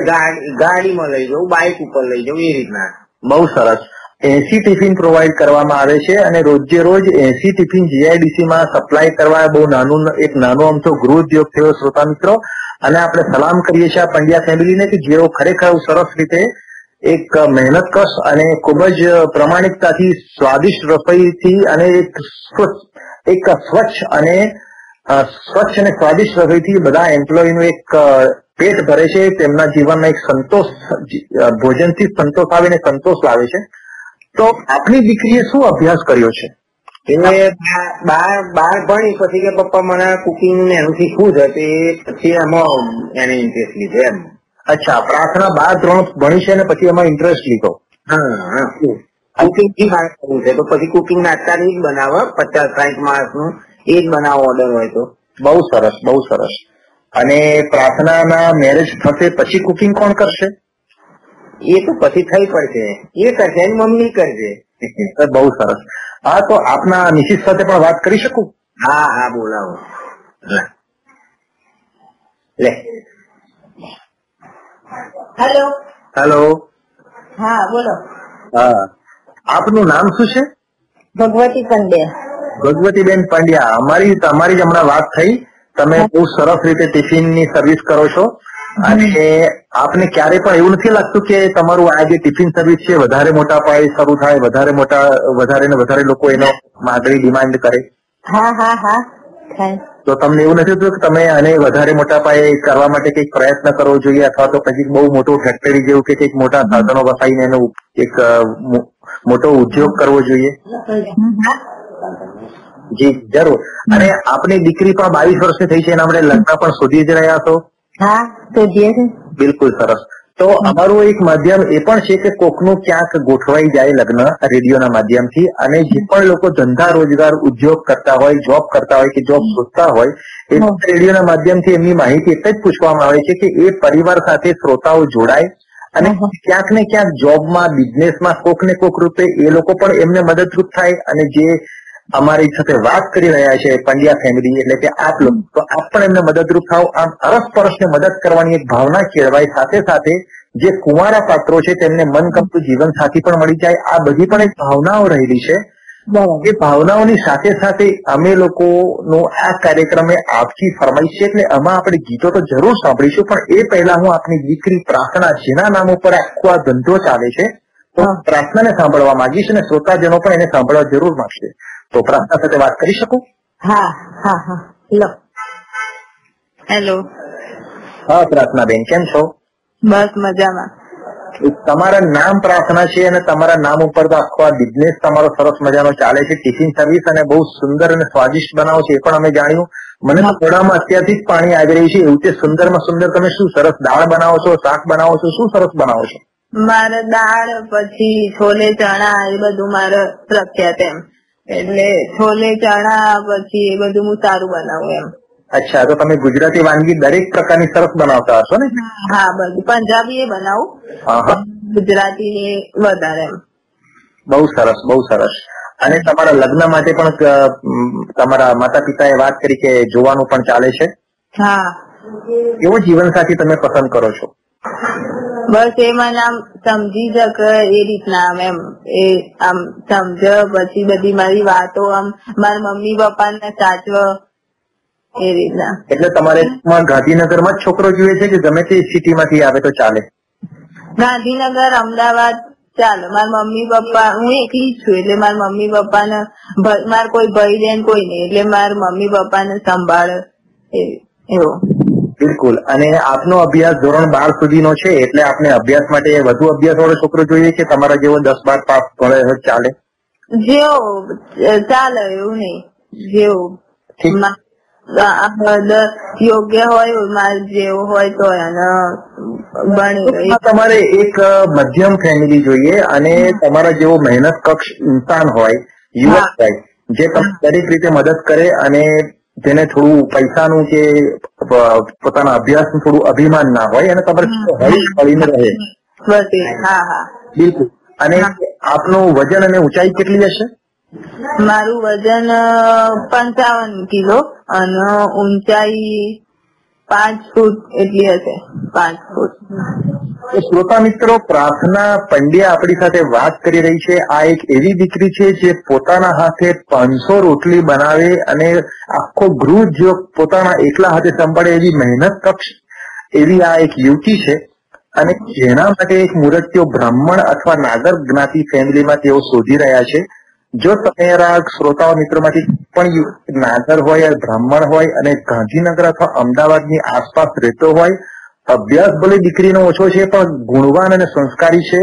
ગાડીમાં લઈ જવું બાઇક ઉપર લઈ જવું એ રીતના. બહુ સરસ. એસી ટિફિન પ્રોવાઈડ કરવામાં આવે છે અને રોજે રોજ એસી ટિફિન જીઆઈડીસી માં સપ્લાય કરવા બહુ નાનું એક નાનો અમથો ગૃહ ઉદ્યોગ થયો શ્રોતા મિત્રો. અને આપણે સલામ કરીએ છીએ આ પંડ્યા ફેમિલીને કે જેઓ ખરેખર સરસ રીતે એક મહેનત કશ અને ખૂબ જ પ્રમાણિકતાથી સ્વાદિષ્ટ રસોઈથી અને એક એક સ્વચ્છ અને સ્વચ્છ અને સ્વાદિષ્ટ રસોઈથી બધા એમ્પ્લોયનું એક પેટ ભરે છે તેમના જીવનમાં એક સંતોષ ભોજનથી સંતોષ આવે ને સંતોષ લાવે છે. તો આપની દીકરીએ શું અભ્યાસ કર્યો છે? એટલે બાર બાર ભણી પછી કે પપ્પા મને કુકિંગ ને એનું શીખવું છે તે પછી એમાં એને ઇન્ટરેસ્ટ લીધો એમ. અચ્છા પ્રાર્થના બાર ત્રણ ભણી છે અને પછી એમાં ઇન્ટરેસ્ટ લીધો? હા હા. થી મારે કરવું છે. તો પછી કુકિંગ નાસ્તા જ બનાવો. પચાસ સાઠ માણસનું એ જ બનાવો ઓર્ડર હોય તો. બહુ સરસ બહુ સરસ. અને પ્રાર્થનાના મેરેજ થશે પછી કુકિંગ કોણ કરશે? એ તો પછી થઈ પડશે. એ કરશે એની મમ્મી કરશે. [laughs] બહુ સરસ. હા તો આપના નિશિત સાથે પણ વાત કરી શકું? હા હા બોલાવો. લે. હેલો હેલો હા બોલો. હા. આપનું નામ શું છે? ભગવતી પંડ્યા. ભગવતીબેન પંડ્યા અમારી તમારી જ હમણાં વાત થઈ. તમે બહુ સરસ રીતે ટિફિનની સર્વિસ કરો છો. અને આપને ક્યારે પણ એવું નથી લાગતું કે તમારું આ જે ટિફિન સર્વિસ છે વધારે મોટા પાયે શરૂ થાય વધારે મોટા વધારે ને વધારે લોકો એનો માગણી ડિમાન્ડ કરે. હા હા હા. તો તમને એવું નથી થતું કે તમે આને વધારે મોટા પાયે કરવા માટે કંઈક પ્રયત્ન કરવો જોઈએ અથવા તો પછી બહુ મોટું ફેક્ટરી જેવું કે કંઈક મોટા સાધનો વસાવીને એનો એક મોટો ઉદ્યોગ કરવો જોઈએ? જી જરૂર. અને આપની દીકરી પણ બાવીસ વર્ષની થઈ છે એના આપણે લગ્ન પણ શોધી જ રહ્યા છો? હા તો છે. બિલકુલ સરસ. તો અમારું એક માધ્યમ એ પણ છે કે કોકનું ક્યાંક ગોઠવાઈ જાય લગ્ન રેડિયોના માધ્યમથી અને જે પણ લોકો ધંધા રોજગાર ઉદ્યોગ કરતા હોય જોબ કરતા હોય કે જોબ શોધતા હોય એ રેડિયોના માધ્યમથી એમની માહિતી એટલે જ પૂછવામાં આવે છે કે એ પરિવાર સાથે શ્રોતાઓ જોડાય અને ક્યાંક ને ક્યાંક જોબમાં બિઝનેસમાં કોક ને કોક રૂપે એ લોકો પણ એમને મદદરૂપ થાય અને જે અમારી સાથે વાત કરી રહ્યા છે પંડ્યા ફેમિલી એટલે કે આપ લોકો તો આપ પણ એમને મદદરૂપ થાવ આમ અરસપરસને મદદ કરવાની એક ભાવના કેળવાય. સાથે સાથે જે કુંવારા પાત્રો છે તેમને મનગમતું જીવન સાથી પણ મળી જાય. આ બધી પણ એક ભાવનાઓ રહેલી છે. એ ભાવનાઓની સાથે સાથે અમે લોકોનો આ કાર્યક્રમે આપકી ફરમાઈશ છે એટલે આમાં આપણે ગીતો તો જરૂર સાંભળીશું પણ એ પહેલા હું આપની દીકરી પ્રાર્થના જેના નામ ઉપર આખો આ ધંધો ચાલે છે તો પ્રાર્થનાને સાંભળવા માંગીશ અને શ્રોતાજનો પણ એને સાંભળવા જરૂર માંગશે. તો પ્રાર્થના સાથે વાત કરી શકું? હા હા હા. લો. હેલો હા પ્રાર્થના બેન કેમ છો? બસ મજામાં. તમારા નામ પ્રાર્થના છે અને તમારા નામ ઉપર તો આખો આ બિઝનેસ તમારો સરસ મજાનો ચાલે છે. ટિફિન સર્વિસ અને બહુ સુંદર અને સ્વાદિષ્ટ બનાવો છે એ પણ અમે જાણ્યું. મને તો થોડામાં અત્યારથી જ પાણી આવી રહ્યું છે. એવું છે સુંદરમાં સુંદર તમે શું સરસ દાળ બનાવો છો, શાક બનાવો છો, શું સરસ બનાવો છો? મારે દાળ, પછી છોલે, ચણા એ બધું મારે પ્રખ્યાત એમ. એટલે છોલે, ચણા, પછી એ બધું હું સારું બનાવું એમ. અચ્છા તો તમે ગુજરાતી વાનગી દરેક પ્રકારની સરસ બનાવતા હશો ને? હા બધું પંજાબી એ બનાવું. ગુજરાતી વધારે. બહુ સરસ બહુ સરસ. અને તમારા લગ્ન માટે પણ તમારા માતા પિતાએ વાત કરી કે જોવાનું પણ ચાલે છે? હા. કેવો જીવનસાથી તમે પસંદ કરો છો? બસ એમાં આમ સમજી શકે એ રીતના આમ એમ. એ આમ સમજ પછી બધી મારી વાતો આમ મારા મમ્મી પપ્પાને સાચવ એ રીતના. એટલે તમારે માં ગાંધીનગરમાં જ છોકરો જોઈએ છે કે ગમે તે સિટીમાંથી આવે તો ચાલે? ગાંધીનગર અમદાવાદ ચાલો. મારા મમ્મી પપ્પા હું એકલી જ છું. એટલે મારા મમ્મી પપ્પાને ને મારા કોઈ ભાઈ બેન કોઈ નહીં. એટલે મારા મમ્મી પપ્પાને સંભાળ એ- એવો. બિલકુલ. અને આપનો અભ્યાસ ધોરણ બાર સુધીનો છે એટલે આપને અભ્યાસ માટે વધુ અભ્યાસ વાળો છોકરો જોઈએ કે તમારા જેવો દસ બાર પાસ ભણે ચાલે? જેવો ચાલે એવું નહીં. જેવું. યોગ્ય હોય મારે જેવું હોય તો એને તમારે એક મધ્યમ ફેમિલી જોઈએ અને તમારા જેવો મહેનત કક્ષ ઇન્સાન હોય યુવક હોય જે તમને દરેક રીતે મદદ કરે અને જેને થોડું પૈસાનું કે પોતાના અભ્યાસનું થોડું અભિમાન ના હોય અને તમારે હળી મળીને રહે. હા હા. બિલકુલ. અને આપનું વજન અને ઊંચાઈ કેટલી હશે? મારું વજન પંચાવન કિલો. અને ઊંચાઈ પાંચ ફૂટ એટલી હશે, પાંચ ફૂટ. શ્રોતા મિત્રો, પ્રાર્થના પંડ્યા આપણી સાથે વાત કરી રહી છે. આ એક એવી દીકરી છે જે પોતાના હાથે પાંચસો રોટલી બનાવે અને આખો ગૃહ જો પોતાના એકલા હાથે સંભાળે એવી મહેનત કક્ષ, એવી આ એક યુવતી છે. અને જેના માટે એક મૂર્તિઓ બ્રાહ્મણ અથવા નાગર જ્ઞાતિ ફેમિલીમાં તેઓ શોધી રહ્યા છે. જો તમારા શ્રોતાઓ મિત્રોમાંથી પણ નાગર હોય, બ્રાહ્મણ હોય અને ગાંધીનગર અથવા અમદાવાદની આસપાસ રહેતો હોય, અભ્યાસ ભલે દીકરીનો ઓછો છે, પણ ગુણવાન અને સંસ્કારી છે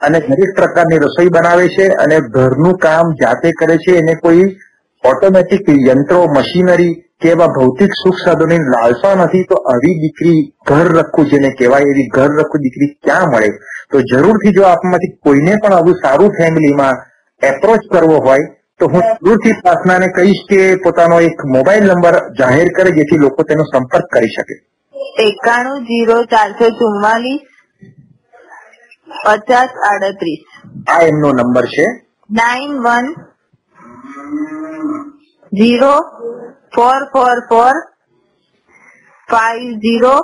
અને દરેક પ્રકારની રસોઈ બનાવે છે અને ઘરનું કામ જાતે કરે છે, એને કોઈ ઓટોમેટિક યંત્રો, મશીનરી કે એવા ભૌતિક સુખ સાધનોની લાલસા નથી, તો આવી દીકરી ઘર રખવું જેને કહેવાય, એવી ઘર રખવું દીકરી ક્યાં મળે? તો જરૂરથી જો આપમાંથી કોઈને પણ આવું સારું ફેમિલીમાં એપ્રોચ કરવો હોય તો હું દૂરથી પ્રાર્થનાને કહીશ કે પોતાનો એક મોબાઈલ નંબર જાહેર કરે જેથી લોકો તેનો સંપર્ક કરી શકે. એકાણું જીરો ચારસો ચુમ્માલીસ પચાસ આડત્રીસ. આ એમનો નંબર છે. Nine one zero four four four five zero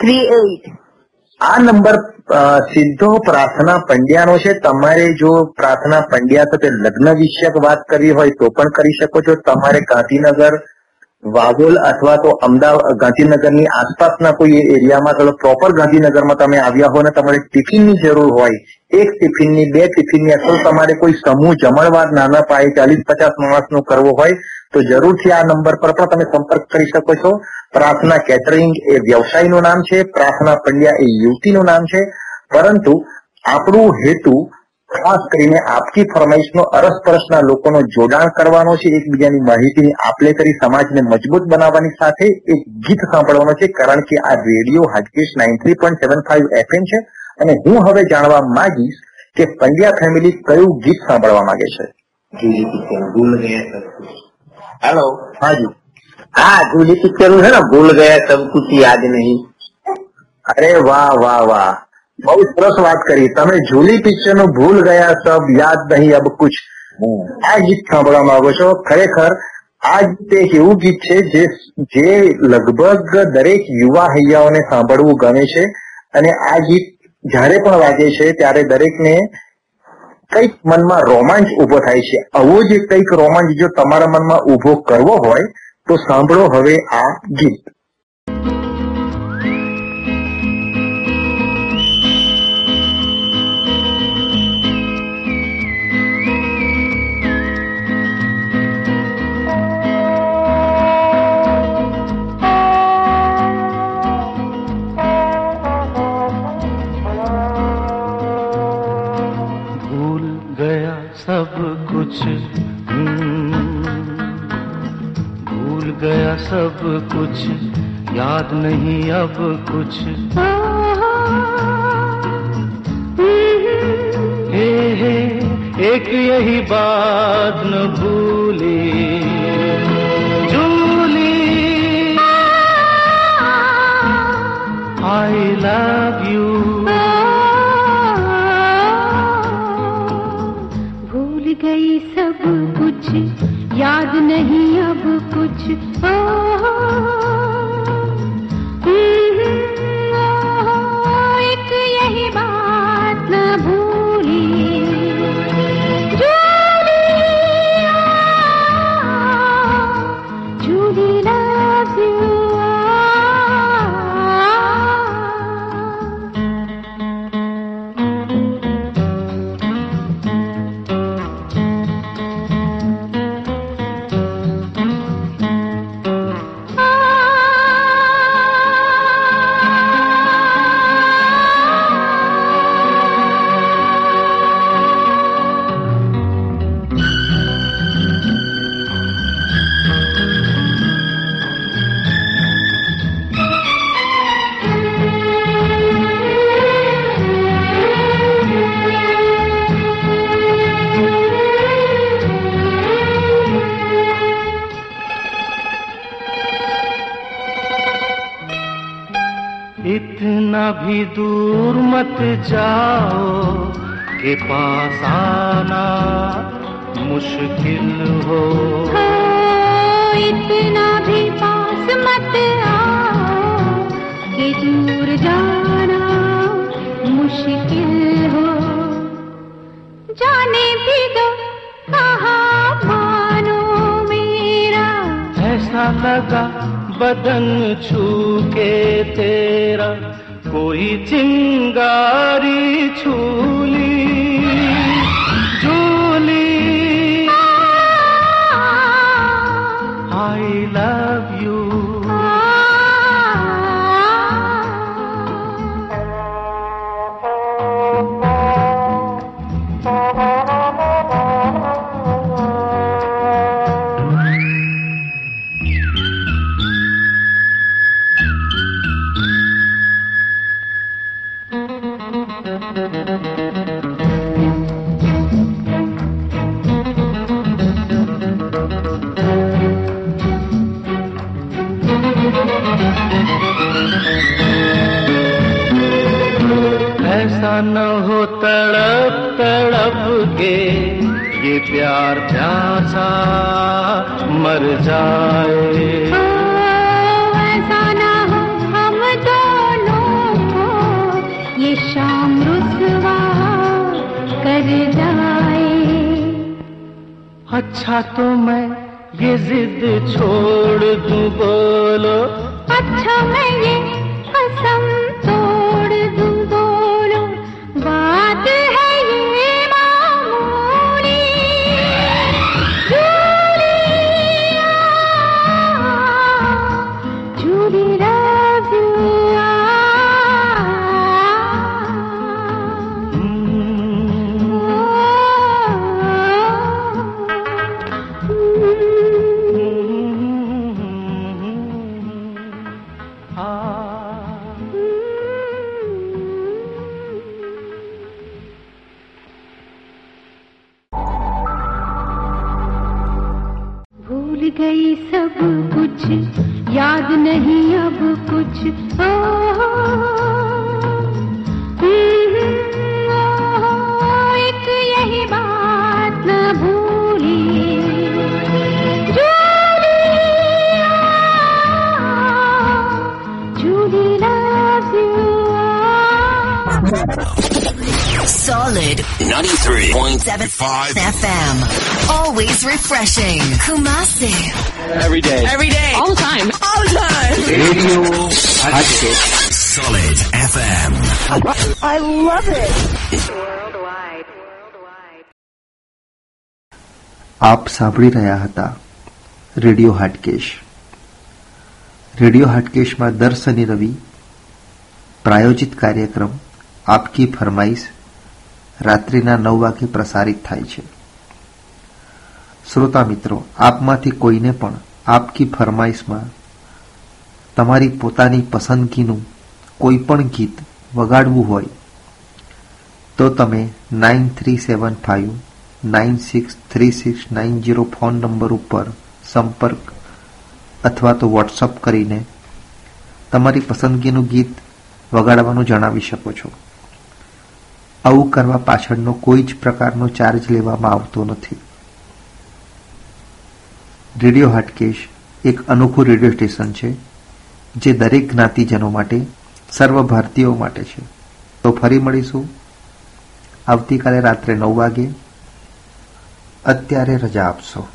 three eight. આ નંબર સીધો પ્રાર્થના પંડ્યાનો છે. તમારે જો પ્રાર્થના પંડ્યા સાથે લગ્ન વિષયક વાત કરવી હોય તો પણ કરી શકો છો. તમારે ગાંધીનગર વાઘોલ અથવા તો અમદાવાદ ગાંધીનગરની આસપાસના કોઈ એરિયામાં, ચાલો પ્રોપર ગાંધીનગરમાં તમે આવ્યા હો ને તમારે ટિફિનની જરૂર હોય, એક ટિફિનની, બે ટિફિનની, અથવા તમારે કોઈ સમૂહ જમણવાર નાના પાયે ચાલીસ પચાસ માણસનો કરવો હોય તો જરૂરથી આ નંબર પર પણ તમે સંપર્ક કરી શકો છો. પ્રાર્થના કેટરિંગ એ વ્યવસાયનું નામ છે, પ્રાર્થના પંડ્યા એ યુવતીનું નામ છે. પરંતુ આપણું હેતુ, ખાસ કરીને આપકી ફરમાઈશનો અરસપરસના લોકોનો જોડાણ કરવાનો છે, એકબીજાની માહિતીની આપલે કરી સમાજને મજબૂત બનાવવાની સાથે એક ગીત સાંભળવાનો છે, કારણ કે આ radio Hatkesh nine three point seven five FM છે. અને હું હવે જાણવા માંગીશ કે પંડ્યા ફેમિલી કયું ગીત સાંભળવા માંગે છે? હેલો હાજી. હા જૂની પિક્ચરનું છે ને ભૂલ ગયા સબ યાદ નહીં. અરે વાહ વાહ વાહ. બહુ સરસ વાત કરી. તમે જૂલી પિક્ચરનું ભૂલ ગયા સબ યાદ નહીં અબ કુછ. આ ગીત સાંભળવા માંગો છો? ખરેખર આ ગીત એક એવું ગીત છે જે જે લગભગ દરેક યુવા હૈયાઓને સાંભળવું ગમે છે. અને આ ગીત જ્યારે પણ વાગે છે ત્યારે દરેકને કંઈક મનમાં રોમાંચ ઊભો થાય છે. આવો જ કંઈક રોમાંચ જો તમારા મનમાં ઊભો કરવો હોય, તો સાંભળો હવે આ ગીત. सब कुछ। याद नहीं अब कुछ। हे हे एक यही बात न भूली। जूली। आई लव यू भूल गई सब कुछ। याद नहीं अब कुछ। Oh, इतना भी दूर मत जाओ के पास आना मुश्किल हो। इतना भी पास मत आओ कि दूर जाना मुश्किल हो। जाने भी दो कहा मानो मेरा। ऐसा लगा बदन छू के तेरा। कोई चिंगारी छूली तड़प तड़प के ये प्यार प्यासा मर जाए। हम दोनों को ये शाम रुसवा कर जाए। अच्छा तो मैं ये जिद छोड़ दूँ बोलो। गई सब कुछ याद नहीं अब कुछ ओ, 93.75 FM. Always refreshing. Kumasi. Every day. Every day. All the time. All the time. Radio Hatchet. Solid FM. I love it. આપ સાંભળી રહ્યા હતા રેડિયો હાટકેશ રેડિયો હાટકેશમાં દર શનિ રવિ પ્રાયોજિત કાર્યક્રમ આપકી ફરમાઈશ રાત્રિના નવ વાગે પ્રસારિત થાય છે. શ્રોતા મિત્રો, આપમાંથી કોઈને પણ આપકી ફરમાઈશમાં તમારી પોતાની પસંદગીનું કોઈ પણ ગીત વગાડવું હોય, તો તમે nine three seven five nine six three six nine zero phone number ઉપર સંપર્ક અથવા તો વોટ્સઅપ કરીને તમારી પસંદગીનું ગીત વગાડવાનું જણાવી શકો છો. આવું કરવા પાછળનો કોઈ જ પ્રકારનો ચાર્જ લેવામાં આવતો નથી. રેડિયો હાટકેશ એક અનોખું રેડિયો સ્ટેશન છે, જે દરેક જ્ઞાતિજનો માટે, સર્વ ભારતીયો માટે છે. તો ફરી મળીશું. આવતીકાલે રાત્રે નવ વાગે. અત્યારે રજા આપશો.